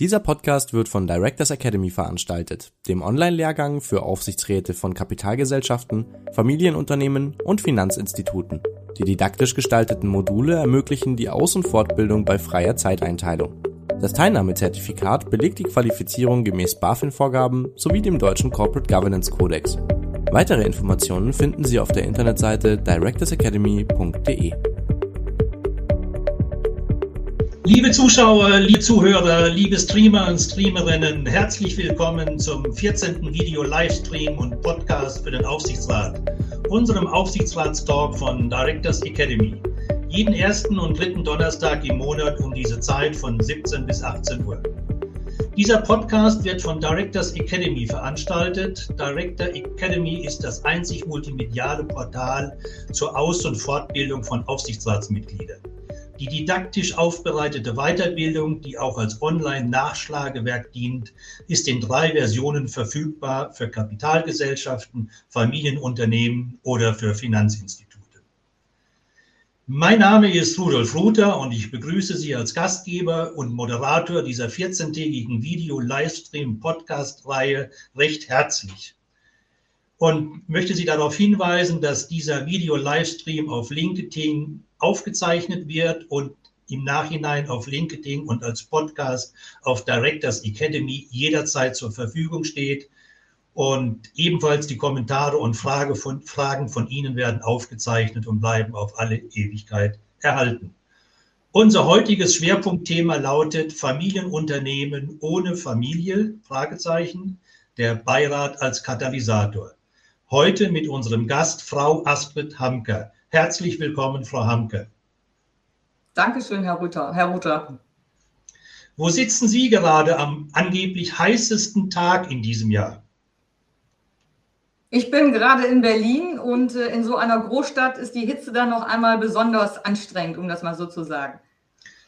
Dieser Podcast wird von Directors Academy veranstaltet, dem Online-Lehrgang für Aufsichtsräte von Kapitalgesellschaften, Familienunternehmen und Finanzinstituten. Die didaktisch gestalteten Module ermöglichen die Aus- und Fortbildung bei freier Zeiteinteilung. Das Teilnahmezertifikat belegt die Qualifizierung gemäß BaFin-Vorgaben sowie dem deutschen Corporate Governance Codex. Weitere Informationen finden Sie auf der Internetseite directorsacademy.de. Liebe Zuschauer, liebe Zuhörer, liebe Streamer und Streamerinnen, herzlich willkommen zum 14. Video-Livestream und Podcast für den Aufsichtsrat, unserem Aufsichtsratstalk von Directors Academy. Jeden ersten und dritten Donnerstag im Monat um diese Zeit von 17 bis 18 Uhr. Dieser Podcast wird von Directors Academy veranstaltet. Director Academy ist das einzig multimediale Portal zur Aus- und Fortbildung von Aufsichtsratsmitgliedern. Die didaktisch aufbereitete Weiterbildung, die auch als Online-Nachschlagewerk dient, ist in drei Versionen verfügbar für Kapitalgesellschaften, Familienunternehmen oder für Finanzinstitute. Mein Name ist Rudolf Ruther und ich begrüße Sie als Gastgeber und Moderator dieser 14-tägigen Video-Livestream-Podcast-Reihe recht herzlich und möchte Sie darauf hinweisen, dass dieser Video-Livestream auf LinkedIn aufgezeichnet wird und im Nachhinein auf LinkedIn und als Podcast auf Directors Academy jederzeit zur Verfügung steht. Und ebenfalls die Kommentare und Frage von, Fragen von Ihnen werden aufgezeichnet und bleiben auf alle Ewigkeit erhalten. Unser heutiges Schwerpunktthema lautet Familienunternehmen ohne Familie, Fragezeichen, der Beirat als Katalysator. Heute mit unserem Gast Frau Astrid Hamker. Herzlich willkommen, Frau Hamke. Dankeschön, Herr Ruther. Herr Ruther. Wo sitzen Sie gerade am angeblich heißesten Tag in diesem Jahr? Ich bin gerade in Berlin und äh, in so einer Großstadt ist die Hitze dann noch einmal besonders anstrengend, um das mal so zu sagen.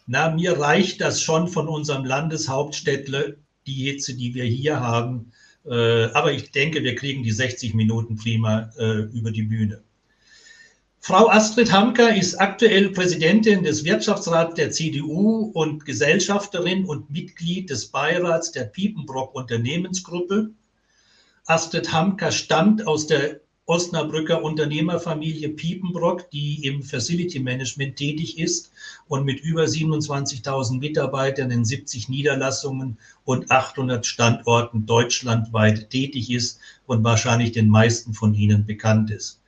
Na, mir reicht das schon von unserem Landeshauptstädtle, die Hitze, die wir hier haben. Äh, aber ich denke, wir kriegen die 60 Minuten prima äh, über die Bühne. Frau Astrid Hamker ist aktuell Präsidentin des Wirtschaftsrats der CDU und Gesellschafterin und Mitglied des Beirats der Piepenbrock Unternehmensgruppe. Astrid Hamker stammt aus der Osnabrücker Unternehmerfamilie Piepenbrock, die im Facility Management tätig ist und mit über 27.000 Mitarbeitern in 70 Niederlassungen und 800 Standorten deutschlandweit tätig ist und wahrscheinlich den meisten von Ihnen bekannt ist.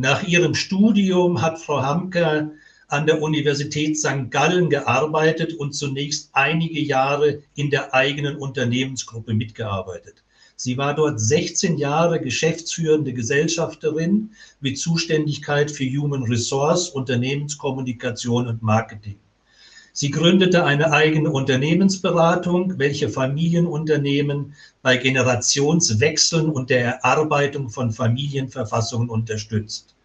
Nach ihrem Studium hat Frau Hamker an der Universität St. Gallen gearbeitet und zunächst einige Jahre in der eigenen Unternehmensgruppe mitgearbeitet. Sie war dort 16 Jahre geschäftsführende Gesellschafterin mit Zuständigkeit für Human Resource, Unternehmenskommunikation und Marketing. Sie gründete eine eigene Unternehmensberatung, welche Familienunternehmen bei Generationswechseln und der Erarbeitung von Familienverfassungen unterstützt.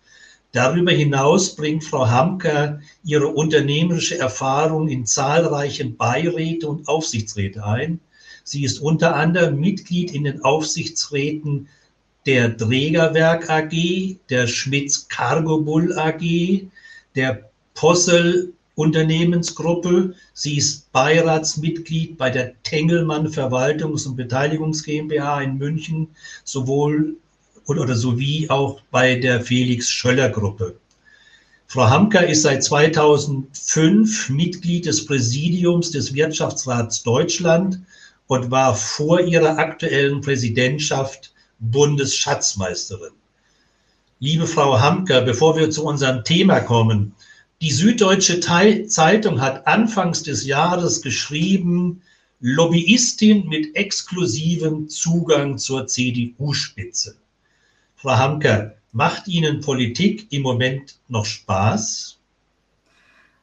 Darüber hinaus bringt Frau Hamker ihre unternehmerische Erfahrung in zahlreichen Beiräte und Aufsichtsräte ein. Sie ist unter anderem Mitglied in den Aufsichtsräten der Drägerwerk AG, der Schmitz Cargo Bull AG, der Possel Unternehmensgruppe. Sie ist Beiratsmitglied bei der Tengelmann Verwaltungs- und Beteiligungs GmbH in München, sowohl oder sowie auch bei der Felix Schöller Gruppe. Frau Hamker ist seit 2005 Mitglied des Präsidiums des Wirtschaftsrats Deutschland und war vor ihrer aktuellen Präsidentschaft Bundesschatzmeisterin. Liebe Frau Hamker, bevor wir zu unserem Thema kommen, die Süddeutsche Zeitung hat anfangs des Jahres geschrieben, Lobbyistin mit exklusivem Zugang zur CDU-Spitze. Frau Hamker, macht Ihnen Politik im Moment noch Spaß?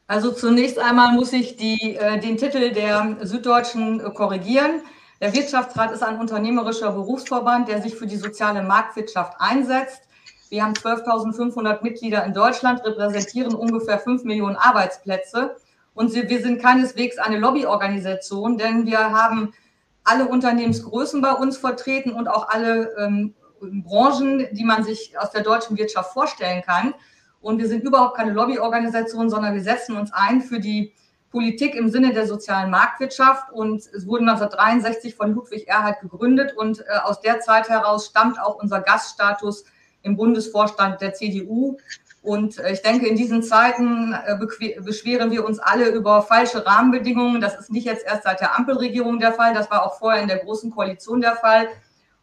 Also zunächst einmal muss ich die, äh, den Titel der Süddeutschen äh, korrigieren. Der Wirtschaftsrat ist ein unternehmerischer Berufsverband, der sich für die soziale Marktwirtschaft einsetzt. Wir haben 12.500 Mitglieder in Deutschland, repräsentieren ungefähr 5 Millionen Arbeitsplätze. Und wir sind keineswegs eine Lobbyorganisation, denn wir haben alle Unternehmensgrößen bei uns vertreten und auch alle ähm, Branchen, die man sich aus der deutschen Wirtschaft vorstellen kann. Und wir sind überhaupt keine Lobbyorganisation, sondern wir setzen uns ein für die Politik im Sinne der sozialen Marktwirtschaft und es wurde 1963 von Ludwig Erhard gegründet und äh, aus der Zeit heraus stammt auch unser Gaststatus im Bundesvorstand der CDU. Und äh, ich denke, in diesen Zeiten äh, beschweren wir uns alle über falsche Rahmenbedingungen. Das ist nicht jetzt erst seit der Ampelregierung der Fall, das war auch vorher in der Großen Koalition der Fall.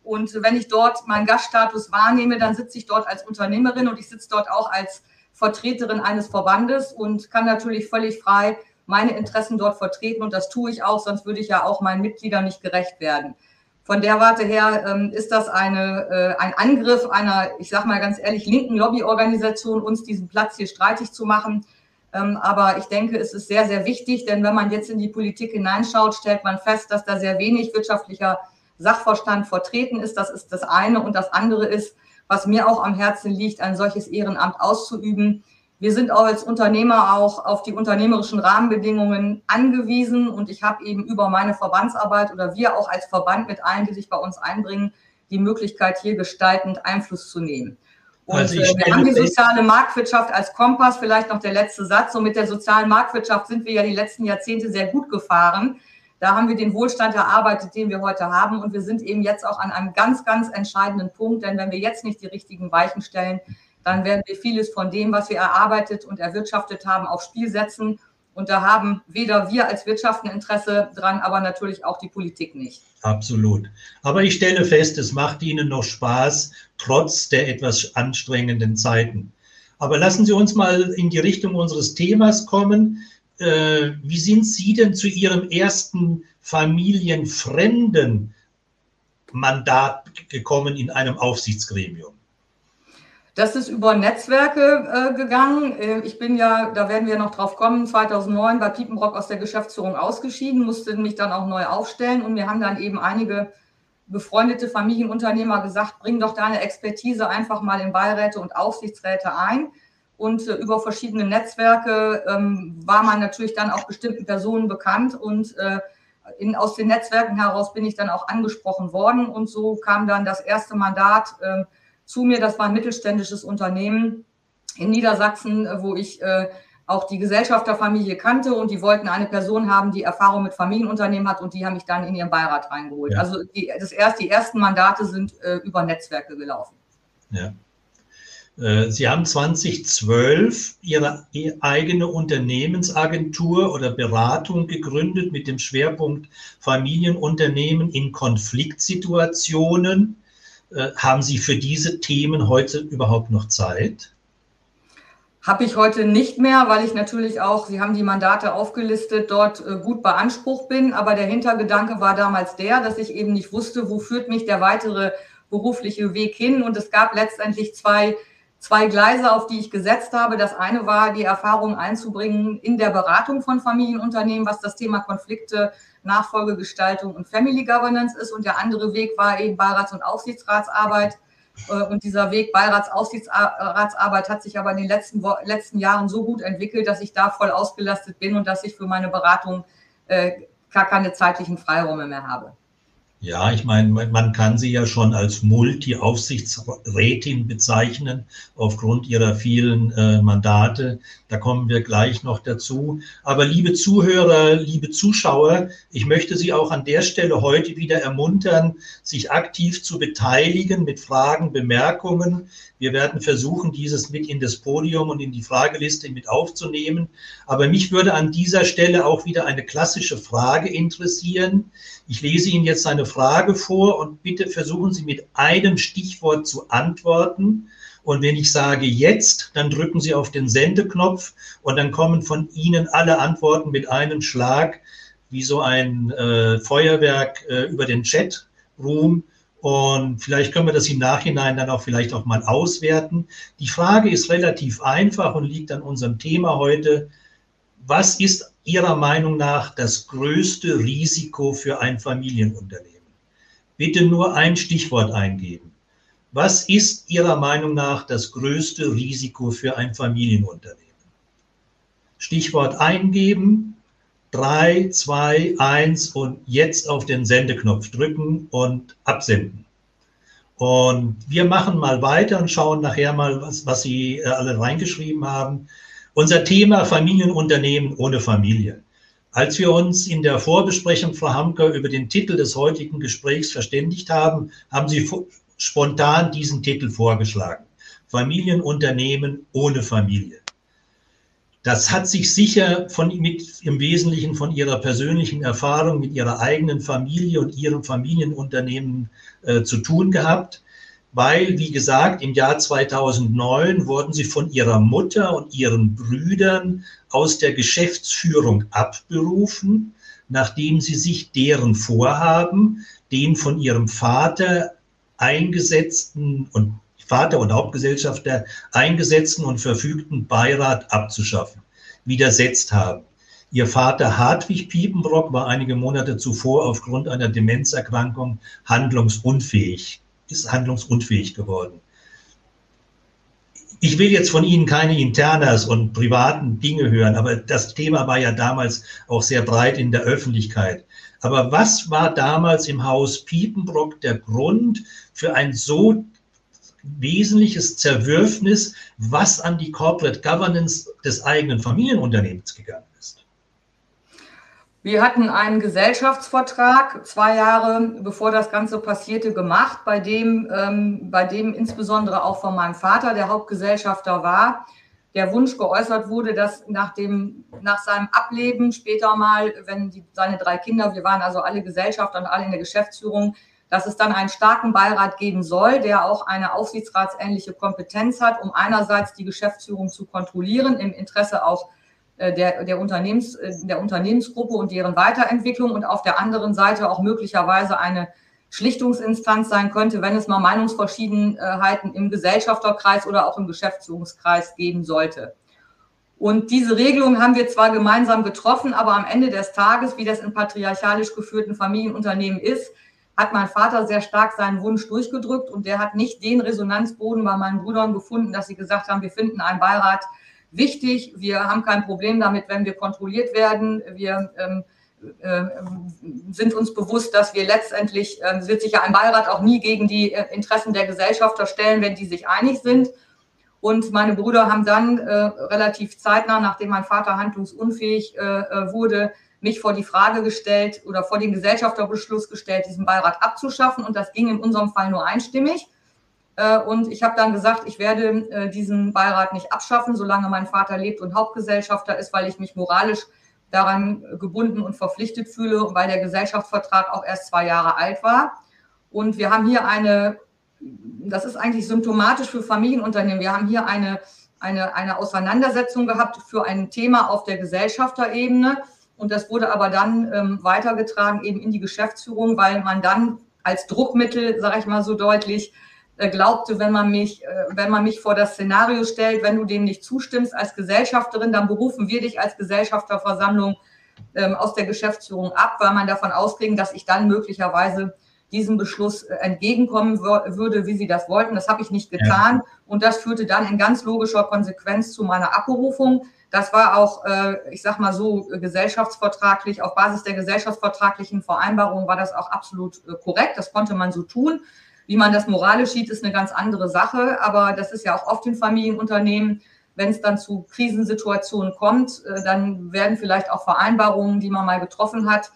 Und wenn ich dort meinen Gaststatus wahrnehme, dann sitze ich dort als Unternehmerin und ich sitze dort auch als Vertreterin eines Verbandes und kann natürlich völlig frei meine Interessen dort vertreten und das tue ich auch, sonst würde ich ja auch meinen Mitgliedern nicht gerecht werden. Von der Warte her ähm, ist das eine, äh, ein Angriff einer, ich sage mal ganz ehrlich, linken Lobbyorganisation, uns diesen Platz hier streitig zu machen. Ähm, aber ich denke, es ist sehr, sehr wichtig, denn wenn man jetzt in die Politik hineinschaut, stellt man fest, dass da sehr wenig wirtschaftlicher Sachverstand vertreten ist. Das ist das eine. Und das andere ist, was mir auch am Herzen liegt, ein solches Ehrenamt auszuüben wir sind auch als Unternehmer auch auf die unternehmerischen Rahmenbedingungen angewiesen und ich habe eben über meine Verbandsarbeit oder wir auch als Verband mit allen, die sich bei uns einbringen, die Möglichkeit, hier gestaltend Einfluss zu nehmen. Und also äh, wir haben die soziale Marktwirtschaft als Kompass, vielleicht noch der letzte Satz. Und mit der sozialen Marktwirtschaft sind wir ja die letzten Jahrzehnte sehr gut gefahren. Da haben wir den Wohlstand erarbeitet, den wir heute haben. Und wir sind eben jetzt auch an einem ganz, ganz entscheidenden Punkt. Denn wenn wir jetzt nicht die richtigen Weichen stellen, dann werden wir vieles von dem, was wir erarbeitet und erwirtschaftet haben, aufs Spiel setzen. Und da haben weder wir als Wirtschaft ein Interesse dran, aber natürlich auch die Politik nicht. Absolut. Aber ich stelle fest, es macht Ihnen noch Spaß, trotz der etwas anstrengenden Zeiten. Aber lassen Sie uns mal in die Richtung unseres Themas kommen. Äh, wie sind Sie denn zu Ihrem ersten familienfremden Mandat gekommen in einem Aufsichtsgremium? Das ist über Netzwerke äh, gegangen. Äh, ich bin ja, da werden wir noch drauf kommen, 2009 bei Piepenbrock aus der Geschäftsführung ausgeschieden, musste mich dann auch neu aufstellen und mir haben dann eben einige befreundete Familienunternehmer gesagt, bring doch deine Expertise einfach mal in Beiräte und Aufsichtsräte ein. Und äh, über verschiedene Netzwerke ähm, war man natürlich dann auch bestimmten Personen bekannt und äh, in, aus den Netzwerken heraus bin ich dann auch angesprochen worden und so kam dann das erste Mandat äh, zu mir. Das war ein mittelständisches Unternehmen in Niedersachsen, wo ich äh, auch die Gesellschafterfamilie kannte und die wollten eine Person haben, die Erfahrung mit Familienunternehmen hat und die haben mich dann in ihren Beirat reingeholt. Ja. Also die, das erst, die ersten Mandate sind äh, über Netzwerke gelaufen. Ja. Äh, Sie haben 2012 Ihre eigene Unternehmensagentur oder Beratung gegründet mit dem Schwerpunkt Familienunternehmen in Konfliktsituationen. Äh, haben Sie für diese Themen heute überhaupt noch Zeit? Habe ich heute nicht mehr, weil ich natürlich auch, Sie haben die Mandate aufgelistet, dort äh, gut beansprucht bin. Aber der Hintergedanke war damals der, dass ich eben nicht wusste, wo führt mich der weitere berufliche Weg hin. Und es gab letztendlich zwei, zwei Gleise, auf die ich gesetzt habe. Das eine war, die Erfahrung einzubringen in der Beratung von Familienunternehmen, was das Thema Konflikte Nachfolgegestaltung und Family Governance ist. Und der andere Weg war eben Beirats- und Aufsichtsratsarbeit. Äh, und dieser Weg Beirats-Aufsichtsratsarbeit hat sich aber in den letzten, letzten Jahren so gut entwickelt, dass ich da voll ausgelastet bin und dass ich für meine Beratung äh, gar keine zeitlichen Freiräume mehr habe. Ja, ich meine, man kann sie ja schon als Multi-Aufsichtsrätin bezeichnen, aufgrund ihrer vielen äh, Mandate. Da kommen wir gleich noch dazu. Aber liebe Zuhörer, liebe Zuschauer, ich möchte Sie auch an der Stelle heute wieder ermuntern, sich aktiv zu beteiligen mit Fragen, Bemerkungen. Wir werden versuchen, dieses mit in das Podium und in die Frageliste mit aufzunehmen. Aber mich würde an dieser Stelle auch wieder eine klassische Frage interessieren. Ich lese Ihnen jetzt eine Frage vor und bitte versuchen Sie mit einem Stichwort zu antworten. Und wenn ich sage jetzt, dann drücken Sie auf den Sendeknopf und dann kommen von Ihnen alle Antworten mit einem Schlag, wie so ein äh, Feuerwerk äh, über den Chatroom. Und vielleicht können wir das im Nachhinein dann auch vielleicht auch mal auswerten. Die Frage ist relativ einfach und liegt an unserem Thema heute. Was ist Ihrer Meinung nach das größte Risiko für ein Familienunternehmen? Bitte nur ein Stichwort eingeben. Was ist Ihrer Meinung nach das größte Risiko für ein Familienunternehmen? Stichwort eingeben, drei, zwei, eins und jetzt auf den Sendeknopf drücken und absenden. Und wir machen mal weiter und schauen nachher mal, was, was Sie äh, alle reingeschrieben haben. Unser Thema Familienunternehmen ohne Familie. Als wir uns in der Vorbesprechung, Frau Hamker, über den Titel des heutigen Gesprächs verständigt haben, haben Sie spontan diesen Titel vorgeschlagen. Familienunternehmen ohne Familie. Das hat sich sicher von, mit, im Wesentlichen von Ihrer persönlichen Erfahrung mit Ihrer eigenen Familie und Ihrem Familienunternehmen äh, zu tun gehabt, weil, wie gesagt, im Jahr 2009 wurden Sie von Ihrer Mutter und Ihren Brüdern aus der Geschäftsführung abberufen, nachdem Sie sich deren Vorhaben, den von Ihrem Vater eingesetzten und Vater und Hauptgesellschafter eingesetzten und verfügten Beirat abzuschaffen, widersetzt haben. Ihr Vater Hartwig Piepenbrock war einige Monate zuvor aufgrund einer Demenzerkrankung handlungsunfähig, ist handlungsunfähig geworden. Ich will jetzt von Ihnen keine Internas und privaten Dinge hören, aber das Thema war ja damals auch sehr breit in der Öffentlichkeit. Aber was war damals im Haus Piepenbrock der Grund für ein so wesentliches Zerwürfnis, was an die Corporate Governance des eigenen Familienunternehmens gegangen ist. Wir hatten einen Gesellschaftsvertrag zwei Jahre bevor das Ganze passierte gemacht, bei dem, ähm, bei dem insbesondere auch von meinem Vater, der Hauptgesellschafter war, der Wunsch geäußert wurde, dass nach, dem, nach seinem Ableben später mal, wenn die, seine drei Kinder, wir waren also alle Gesellschafter und alle in der Geschäftsführung, dass es dann einen starken Beirat geben soll, der auch eine aufsichtsratsähnliche Kompetenz hat, um einerseits die Geschäftsführung zu kontrollieren, im Interesse auch der, der, Unternehmens, äh, der Unternehmensgruppe und deren Weiterentwicklung und auf der anderen Seite auch möglicherweise eine Schlichtungsinstanz sein könnte, wenn es mal Meinungsverschiedenheiten im Gesellschafterkreis oder auch im Geschäftsführungskreis geben sollte. Und diese Regelung haben wir zwar gemeinsam getroffen, aber am Ende des Tages, wie das in patriarchalisch geführten Familienunternehmen ist, hat mein Vater sehr stark seinen Wunsch durchgedrückt und der hat nicht den Resonanzboden bei meinen Brüdern gefunden, dass sie gesagt haben, wir finden einen Beirat wichtig, wir haben kein Problem damit, wenn wir kontrolliert werden, wir ähm, äh, sind uns bewusst, dass wir letztendlich, äh, wird sich ja ein Beirat auch nie gegen die äh, Interessen der Gesellschafter stellen, wenn die sich einig sind. Und meine Brüder haben dann äh, relativ zeitnah, nachdem mein Vater handlungsunfähig äh, äh wurde, mich vor die Frage gestellt oder vor den Gesellschafterbeschluss gestellt, diesen Beirat abzuschaffen. Und das ging in unserem Fall nur einstimmig. Äh, und ich habe dann gesagt, ich werde äh, diesen Beirat nicht abschaffen, solange mein Vater lebt und Hauptgesellschafter ist, weil ich mich moralisch daran gebunden und verpflichtet fühle weil der Gesellschaftsvertrag auch erst zwei Jahre alt war. Und wir haben hier eine, das ist eigentlich symptomatisch für Familienunternehmen, wir haben hier eine, eine, eine Auseinandersetzung gehabt für ein Thema auf der Gesellschafterebene und das wurde aber dann ähm, weitergetragen eben in die Geschäftsführung, weil man dann als Druckmittel, sage ich mal so deutlich, glaubte, wenn man mich, äh, wenn man mich vor das Szenario stellt, wenn du dem nicht zustimmst als Gesellschafterin, dann berufen wir dich als Gesellschafterversammlung ähm, aus der Geschäftsführung ab, weil man davon ausging, dass ich dann möglicherweise diesem Beschluss äh, entgegenkommen würde, wie sie das wollten. Das habe ich nicht getan. Ja. Und das führte dann in ganz logischer Konsequenz zu meiner Abberufung. Das war auch, äh, ich sag mal so, gesellschaftsvertraglich, auf Basis der gesellschaftsvertraglichen Vereinbarung war das auch absolut äh, korrekt. Das konnte man so tun. Wie man das moralisch sieht, ist eine ganz andere Sache. Aber das ist ja auch oft in Familienunternehmen. Wenn es dann zu Krisensituationen kommt, äh, dann werden vielleicht auch Vereinbarungen, die man mal getroffen hat,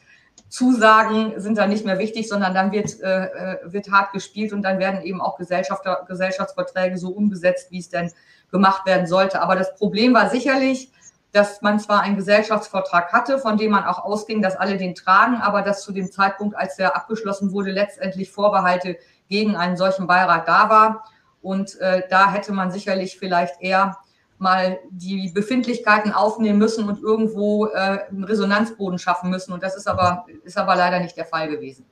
Zusagen sind dann nicht mehr wichtig, sondern dann wird, äh, wird hart gespielt und dann werden eben auch Gesellschafter, Gesellschaftsverträge so umgesetzt, wie es denn gemacht werden sollte. Aber das Problem war sicherlich, dass man zwar einen Gesellschaftsvertrag hatte, von dem man auch ausging, dass alle den tragen, aber dass zu dem Zeitpunkt, als der abgeschlossen wurde, letztendlich Vorbehalte gegen einen solchen Beirat da war. Und äh, da hätte man sicherlich vielleicht eher mal die Befindlichkeiten aufnehmen müssen und irgendwo äh, einen Resonanzboden schaffen müssen. Und das ist aber, ist aber leider nicht der Fall gewesen.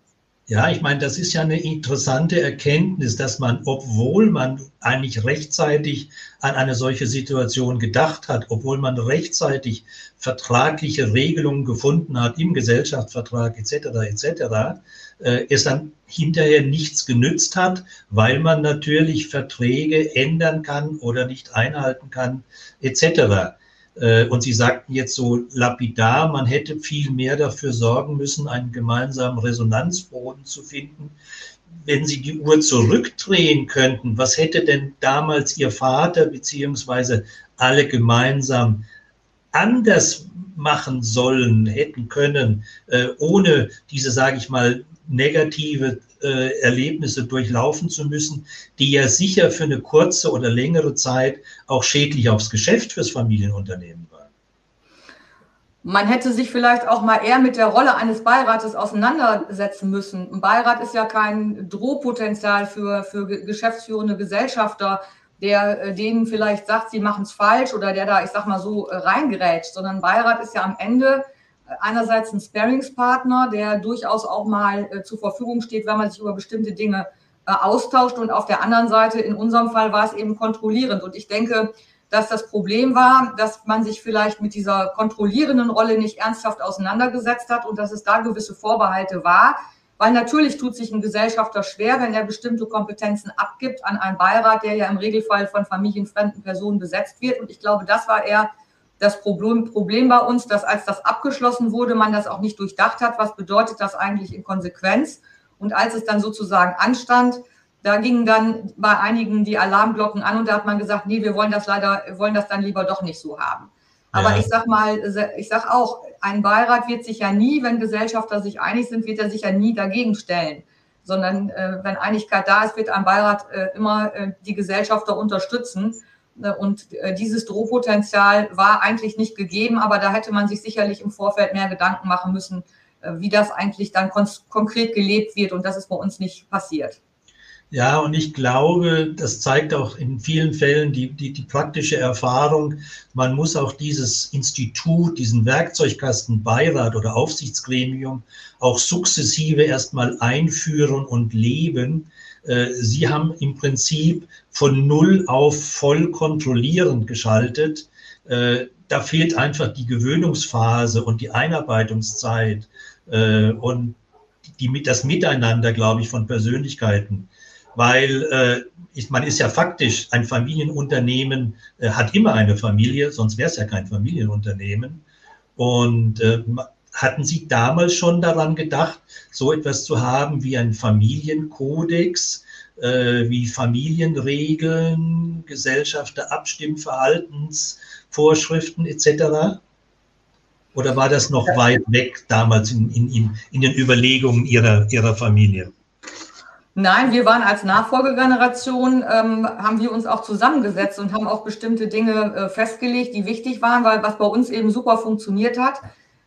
Ja, ich meine, das ist ja eine interessante Erkenntnis, dass man, obwohl man eigentlich rechtzeitig an eine solche Situation gedacht hat, obwohl man rechtzeitig vertragliche Regelungen gefunden hat im Gesellschaftsvertrag etc. etc., äh, es dann hinterher nichts genützt hat, weil man natürlich Verträge ändern kann oder nicht einhalten kann etc. Äh, und Sie sagten jetzt so lapidar, man hätte viel mehr dafür sorgen müssen, einen gemeinsamen Resonanzboden zu finden. Wenn Sie die Uhr zurückdrehen könnten, was hätte denn damals Ihr Vater beziehungsweise alle gemeinsam anders machen sollen, hätten können, äh, ohne diese, sage ich mal, negative äh, Erlebnisse durchlaufen zu müssen, die ja sicher für eine kurze oder längere Zeit auch schädlich aufs Geschäft fürs Familienunternehmen waren. Man hätte sich vielleicht auch mal eher mit der Rolle eines Beirates auseinandersetzen müssen. Ein Beirat ist ja kein Drohpotenzial für, für geschäftsführende Gesellschafter, der äh, denen vielleicht sagt, sie machen es falsch oder der da, ich sag mal so, äh, reingerätscht, sondern Beirat ist ja am Ende einerseits ein Sparringspartner, der durchaus auch mal äh, zur Verfügung steht, wenn man sich über bestimmte Dinge äh, austauscht und auf der anderen Seite, in unserem Fall war es eben kontrollierend. Und ich denke, dass das Problem war, dass man sich vielleicht mit dieser kontrollierenden Rolle nicht ernsthaft auseinandergesetzt hat und dass es da gewisse Vorbehalte war, weil natürlich tut sich ein Gesellschafter schwer, wenn er bestimmte Kompetenzen abgibt an einen Beirat, der ja im Regelfall von familienfremden Personen besetzt wird. Und ich glaube, das war eher das Problem, Problem bei uns, dass als das abgeschlossen wurde, man das auch nicht durchdacht hat. Was bedeutet das eigentlich in Konsequenz? Und als es dann sozusagen anstand, da gingen dann bei einigen die Alarmglocken an und da hat man gesagt, nee, wir wollen das leider, wollen das dann lieber doch nicht so haben. Aber ja. ich sag mal, ich sag auch, ein Beirat wird sich ja nie, wenn Gesellschafter sich einig sind, wird er sich ja nie dagegen stellen. Sondern äh, wenn Einigkeit da ist, wird ein Beirat äh, immer äh, die Gesellschafter unterstützen. Äh, und äh, dieses Drohpotenzial war eigentlich nicht gegeben, aber da hätte man sich sicherlich im Vorfeld mehr Gedanken machen müssen, äh, wie das eigentlich dann konkret gelebt wird. Und das ist bei uns nicht passiert. Ja, und ich glaube, das zeigt auch in vielen Fällen die, die, die, praktische Erfahrung. Man muss auch dieses Institut, diesen Werkzeugkasten Beirat oder Aufsichtsgremium auch sukzessive erstmal einführen und leben. Äh, Sie haben im Prinzip von null auf voll kontrollierend geschaltet. Äh, da fehlt einfach die Gewöhnungsphase und die Einarbeitungszeit äh, und die, das Miteinander, glaube ich, von Persönlichkeiten weil man ist ja faktisch, ein Familienunternehmen hat immer eine Familie, sonst wäre es ja kein Familienunternehmen. Und hatten Sie damals schon daran gedacht, so etwas zu haben wie ein Familienkodex, äh, wie Familienregeln, Gesellschafter, Abstimmverhaltensvorschriften etc.? Oder war das noch weit weg damals in, in, in den Überlegungen Ihrer, Ihrer Familie? Nein, wir waren als Nachfolgegeneration, ähm, haben wir uns auch zusammengesetzt und haben auch bestimmte Dinge äh, festgelegt, die wichtig waren, weil was bei uns eben super funktioniert hat,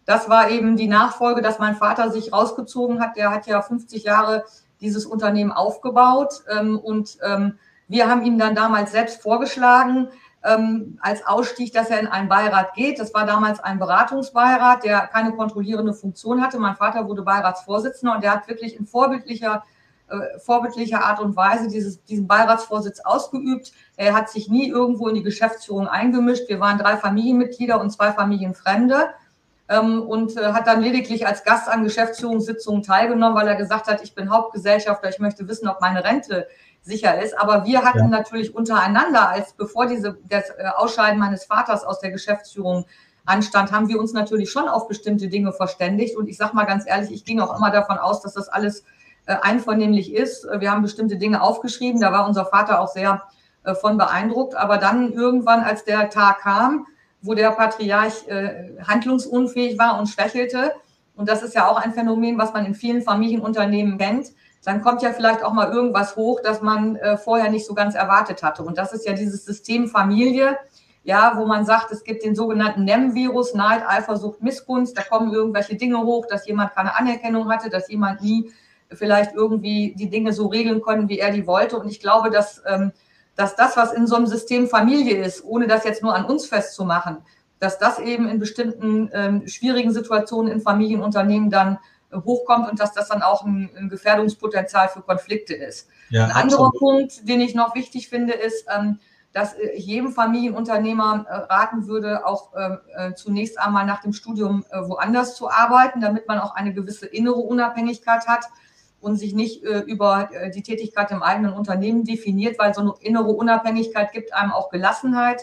das war eben die Nachfolge, dass mein Vater sich rausgezogen hat. Der hat ja 50 Jahre dieses Unternehmen aufgebaut ähm, und ähm, wir haben ihm dann damals selbst vorgeschlagen, ähm, als Ausstieg, dass er in einen Beirat geht. Das war damals ein Beratungsbeirat, der keine kontrollierende Funktion hatte. Mein Vater wurde Beiratsvorsitzender und der hat wirklich in vorbildlicher äh, vorbildlicher Art und Weise dieses, diesen Beiratsvorsitz ausgeübt. Er hat sich nie irgendwo in die Geschäftsführung eingemischt. Wir waren drei Familienmitglieder und zwei Familienfremde und äh, hat dann lediglich als Gast an Geschäftsführungssitzungen teilgenommen, weil er gesagt hat, ich bin Hauptgesellschafter, ich möchte wissen, ob meine Rente sicher ist. Aber wir hatten ja. natürlich untereinander, als bevor diese, das äh, Ausscheiden meines Vaters aus der Geschäftsführung anstand, haben wir uns natürlich schon auf bestimmte Dinge verständigt. Und ich sage mal ganz ehrlich, ich ging auch immer davon aus, dass das alles äh, einvernehmlich ist. Wir haben bestimmte Dinge aufgeschrieben, da war unser Vater auch sehr von beeindruckt. Aber dann irgendwann, als der Tag kam, wo der Patriarch äh, handlungsunfähig war und schwächelte, und das ist ja auch ein Phänomen, was man in vielen Familienunternehmen kennt, dann kommt ja vielleicht auch mal irgendwas hoch, das man vorher nicht so ganz erwartet hatte. Und das ist ja dieses System Familie, ja, wo man sagt, es gibt den sogenannten NEM-Virus, Neid, Eifersucht, Missgunst, da kommen irgendwelche Dinge hoch, dass jemand keine Anerkennung hatte, dass jemand nie vielleicht irgendwie die Dinge so regeln können, wie er die wollte. Und ich glaube, dass, ähm, dass das, was in so einem System Familie ist, ohne das jetzt nur an uns festzumachen, dass das eben in bestimmten ähm, schwierigen Situationen in Familienunternehmen dann äh, hochkommt und dass das dann auch ein, ein Gefährdungspotenzial für Konflikte ist. Ja, ein anderer absolut. Punkt, den ich noch wichtig finde, ist, ähm, dass ich jedem Familienunternehmer äh, raten würde, auch äh, äh, zunächst einmal nach dem Studium äh, woanders zu arbeiten, damit man auch eine gewisse innere Unabhängigkeit hat und sich nicht äh, über äh, die Tätigkeit im eigenen Unternehmen definiert, weil so eine innere Unabhängigkeit gibt einem auch Gelassenheit,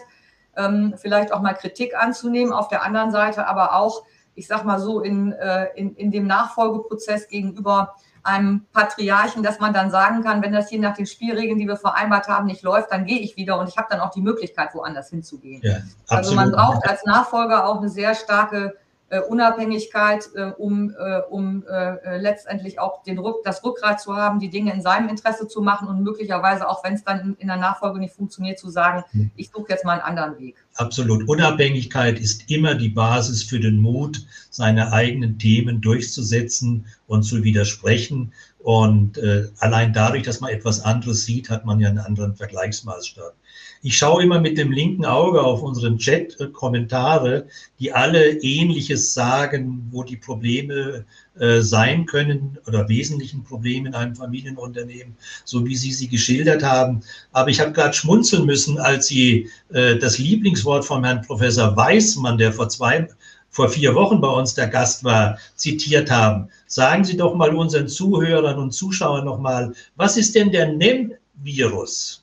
ähm, vielleicht auch mal Kritik anzunehmen. Auf der anderen Seite aber auch, ich sag mal so, in, äh, in, in dem Nachfolgeprozess gegenüber einem Patriarchen, dass man dann sagen kann, wenn das hier nach den Spielregeln, die wir vereinbart haben, nicht läuft, dann gehe ich wieder und ich habe dann auch die Möglichkeit, woanders hinzugehen. Ja, also man braucht als Nachfolger auch eine sehr starke äh, Unabhängigkeit, äh, um, äh, um äh, letztendlich auch den Rück, das Rückgrat zu haben, die Dinge in seinem Interesse zu machen und möglicherweise auch, wenn es dann in, in, der Nachfolge nicht funktioniert, zu sagen, hm. ich suche jetzt mal einen anderen Weg. Absolut. Unabhängigkeit ist immer die Basis für den Mut, seine eigenen Themen durchzusetzen und zu widersprechen. Und äh, allein dadurch, dass man etwas anderes sieht, hat man ja einen anderen Vergleichsmaßstab. Ich schaue immer mit dem linken Auge auf unseren Chat-Kommentare, die alle Ähnliches sagen, wo die Probleme äh, sein können oder wesentlichen Probleme in einem Familienunternehmen, so wie Sie sie geschildert haben. Aber ich habe gerade schmunzeln müssen, als Sie äh, das Lieblingswort von Herrn Professor Weismann, der vor zwei vor vier Wochen bei uns der Gast war, zitiert haben. Sagen Sie doch mal unseren Zuhörern und Zuschauern noch mal, was ist denn der NEM-Virus?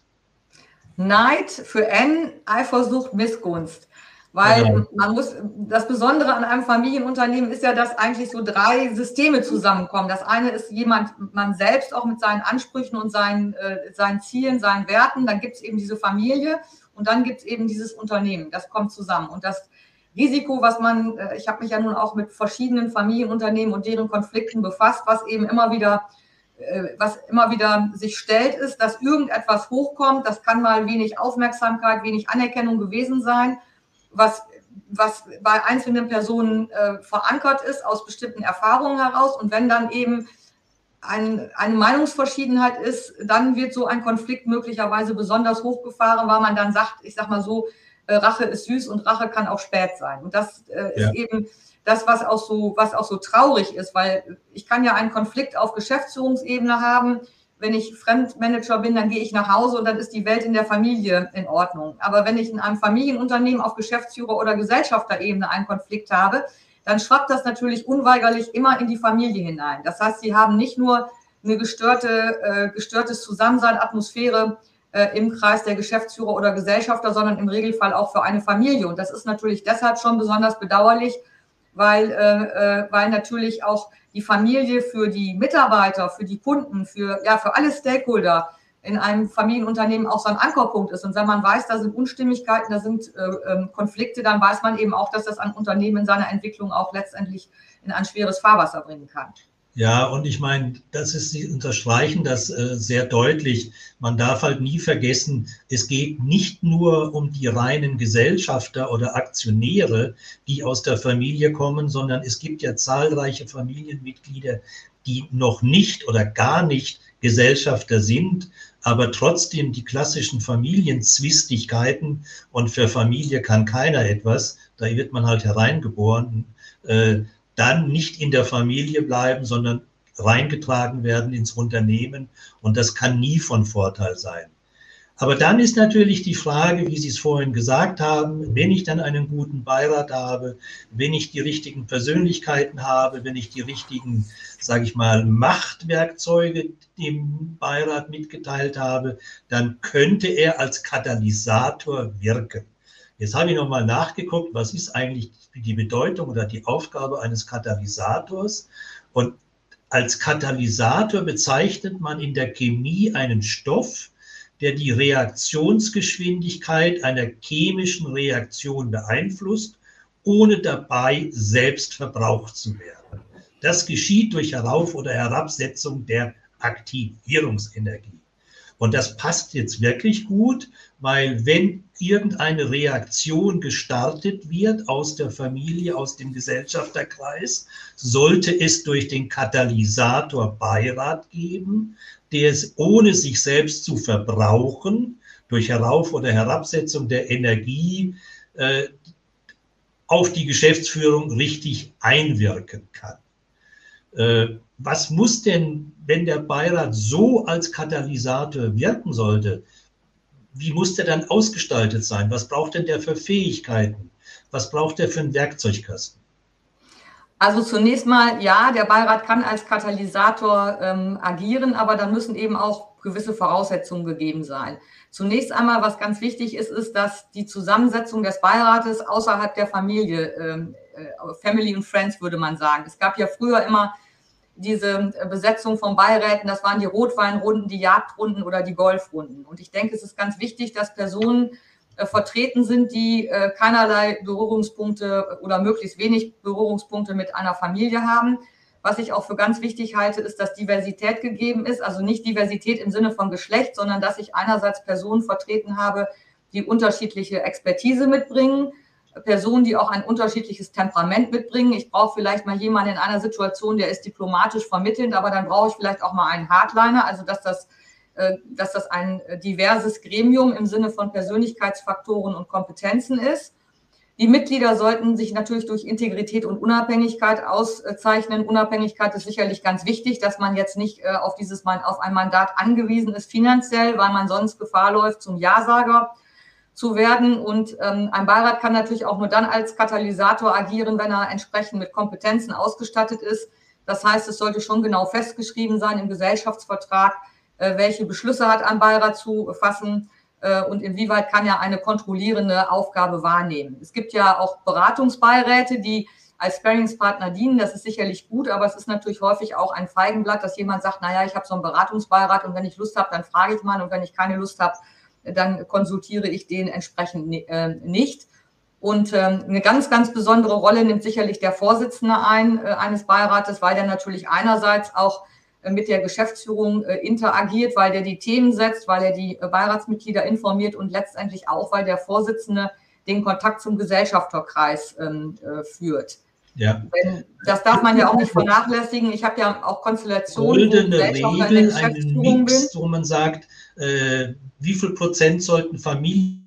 Neid für N, Eifersucht, Missgunst. Weil genau. man muss, das Besondere an einem Familienunternehmen ist ja, dass eigentlich so drei Systeme zusammenkommen. Das eine ist jemand, man selbst auch mit seinen Ansprüchen und seinen, äh, seinen Zielen, seinen Werten. Dann gibt es eben diese Familie und dann gibt es eben dieses Unternehmen. Das kommt zusammen. Und das Risiko, was man, äh, ich habe mich ja nun auch mit verschiedenen Familienunternehmen und deren Konflikten befasst, was eben immer wieder was immer wieder sich stellt, ist, dass irgendetwas hochkommt. Das kann mal wenig Aufmerksamkeit, wenig Anerkennung gewesen sein, was, was bei einzelnen Personen äh, verankert ist aus bestimmten Erfahrungen heraus. Und wenn dann eben ein, eine Meinungsverschiedenheit ist, dann wird so ein Konflikt möglicherweise besonders hochgefahren, weil man dann sagt, ich sag mal so, äh, Rache ist süß und Rache kann auch spät sein. Und das äh, ja. ist eben das, was auch so, was auch so traurig ist, weil ich kann ja einen Konflikt auf Geschäftsführungsebene haben. Wenn ich Fremdmanager bin, dann gehe ich nach Hause und dann ist die Welt in der Familie in Ordnung. Aber wenn ich in einem Familienunternehmen auf Geschäftsführer- oder Gesellschafterebene einen Konflikt habe, dann schwappt das natürlich unweigerlich immer in die Familie hinein. Das heißt, sie haben nicht nur eine gestörte, äh, gestörtes Zusammensein, Atmosphäre äh, im Kreis der Geschäftsführer oder Gesellschafter, sondern im Regelfall auch für eine Familie. Und das ist natürlich deshalb schon besonders bedauerlich, weil, äh, äh, weil natürlich auch die Familie für die Mitarbeiter, für die Kunden, für, ja, für alle Stakeholder in einem Familienunternehmen auch so ein Ankerpunkt ist. Und wenn man weiß, da sind Unstimmigkeiten, da sind äh, ähm, Konflikte, dann weiß man eben auch, dass das ein Unternehmen in seiner Entwicklung auch letztendlich in ein schweres Fahrwasser bringen kann. Ja, und ich meine, das ist, Sie unterstreichen das äh, sehr deutlich. Man darf halt nie vergessen, es geht nicht nur um die reinen Gesellschafter oder Aktionäre, die aus der Familie kommen, sondern es gibt ja zahlreiche Familienmitglieder, die noch nicht oder gar nicht Gesellschafter sind, aber trotzdem die klassischen Familienzwistigkeiten und für Familie kann keiner etwas, da wird man halt hereingeboren, äh, dann nicht in der Familie bleiben, sondern reingetragen werden ins Unternehmen. Und das kann nie von Vorteil sein. Aber dann ist natürlich die Frage, wie Sie es vorhin gesagt haben, wenn ich dann einen guten Beirat habe, wenn ich die richtigen Persönlichkeiten habe, wenn ich die richtigen, sage ich mal, Machtwerkzeuge dem Beirat mitgeteilt habe, dann könnte er als Katalysator wirken. Jetzt habe ich nochmal nachgeguckt, was ist eigentlich die Bedeutung oder die Aufgabe eines Katalysators. Und als Katalysator bezeichnet man in der Chemie einen Stoff, der die Reaktionsgeschwindigkeit einer chemischen Reaktion beeinflusst, ohne dabei selbst verbraucht zu werden. Das geschieht durch Herauf- oder Herabsetzung der Aktivierungsenergie. Und das passt jetzt wirklich gut, weil wenn irgendeine Reaktion gestartet wird aus der Familie, aus dem Gesellschafterkreis, sollte es durch den Katalysator Beirat geben, der es ohne sich selbst zu verbrauchen, durch Herauf- oder Herabsetzung der Energie äh, auf die Geschäftsführung richtig einwirken kann. Äh, was muss denn, wenn der Beirat so als Katalysator wirken sollte, wie muss der dann ausgestaltet sein? Was braucht denn der für Fähigkeiten? Was braucht der für einen Werkzeugkasten? Also zunächst mal, ja, der Beirat kann als Katalysator ähm, agieren, aber dann müssen eben auch gewisse Voraussetzungen gegeben sein. Zunächst einmal, was ganz wichtig ist, ist, dass die Zusammensetzung des Beirates außerhalb der Familie, ähm, äh, Family und Friends würde man sagen. Es gab ja früher immer diese Besetzung von Beiräten, das waren die Rotweinrunden, die Jagdrunden oder die Golfrunden. Und ich denke, es ist ganz wichtig, dass Personen äh, vertreten sind, die äh, keinerlei Berührungspunkte oder möglichst wenig Berührungspunkte mit einer Familie haben. Was ich auch für ganz wichtig halte, ist, dass Diversität gegeben ist. Also nicht Diversität im Sinne von Geschlecht, sondern dass ich einerseits Personen vertreten habe, die unterschiedliche Expertise mitbringen, Personen, die auch ein unterschiedliches Temperament mitbringen. Ich brauche vielleicht mal jemanden in einer Situation, der ist diplomatisch vermittelnd, aber dann brauche ich vielleicht auch mal einen Hardliner, also dass das, äh, dass das ein diverses Gremium im Sinne von Persönlichkeitsfaktoren und Kompetenzen ist. Die Mitglieder sollten sich natürlich durch Integrität und Unabhängigkeit auszeichnen. Unabhängigkeit ist sicherlich ganz wichtig, dass man jetzt nicht äh, auf dieses auf ein Mandat angewiesen ist finanziell, weil man sonst Gefahr läuft, zum Ja-Sager zu werden. Und ähm, ein Beirat kann natürlich auch nur dann als Katalysator agieren, wenn er entsprechend mit Kompetenzen ausgestattet ist. Das heißt, es sollte schon genau festgeschrieben sein im Gesellschaftsvertrag, äh, welche Beschlüsse hat ein Beirat zu fassen äh, und inwieweit kann er eine kontrollierende Aufgabe wahrnehmen. Es gibt ja auch Beratungsbeiräte, die als Sparringspartner dienen. Das ist sicherlich gut, aber es ist natürlich häufig auch ein Feigenblatt, dass jemand sagt, naja, ich habe so einen Beratungsbeirat und wenn ich Lust habe, dann frage ich mal und wenn ich keine Lust habe, dann konsultiere ich den entsprechend äh, nicht. Und ähm, eine ganz, ganz besondere Rolle nimmt sicherlich der Vorsitzende ein äh, eines Beirates, weil der natürlich einerseits auch äh, mit der Geschäftsführung interagiert, weil der die Themen setzt, weil er die Beiratsmitglieder informiert und letztendlich auch, weil der Vorsitzende den Kontakt zum Gesellschafterkreis ähm, führt. Ja. Das darf man ja auch nicht vernachlässigen. Ich habe ja auch Konstellationen, Goldene wo Regel, einen Mix, bin. wo man sagt, äh, wie viel Prozent sollten Familien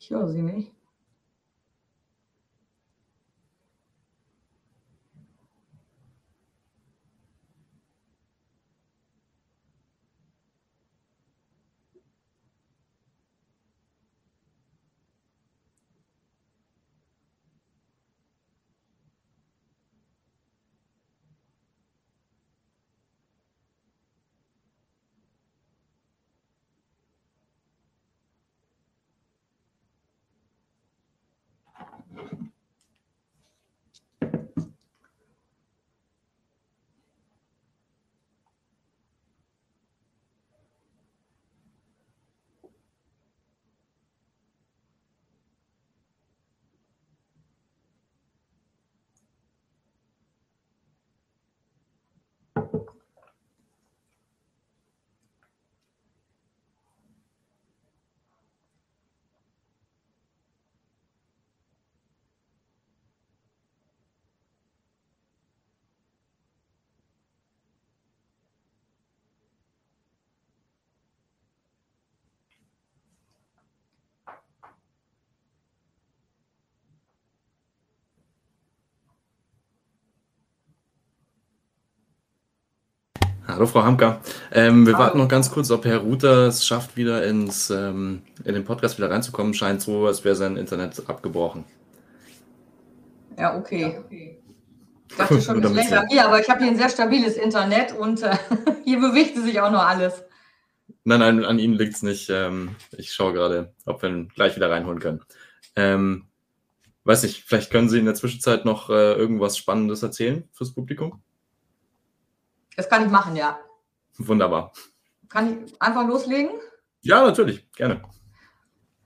Ich höre sie nicht. Hallo Frau Hamka. Ähm, wir Hallo. warten noch ganz kurz, ob Herr Ruther es schafft, wieder ins, ähm, in den Podcast wieder reinzukommen. Scheint so, als wäre sein Internet abgebrochen. Ja, okay. Ich dachte schon, es länger hier, aber ich habe hier ein sehr stabiles Internet und äh, hier bewegt sich auch noch alles. Nein, nein, an Ihnen liegt es nicht. Ähm, ich schaue gerade, ob wir ihn gleich wieder reinholen können. Ähm, weiß nicht, vielleicht können Sie in der Zwischenzeit noch äh, irgendwas Spannendes erzählen fürs Publikum? Das kann ich machen, ja. Wunderbar. Kann ich einfach loslegen? Ja, natürlich, gerne.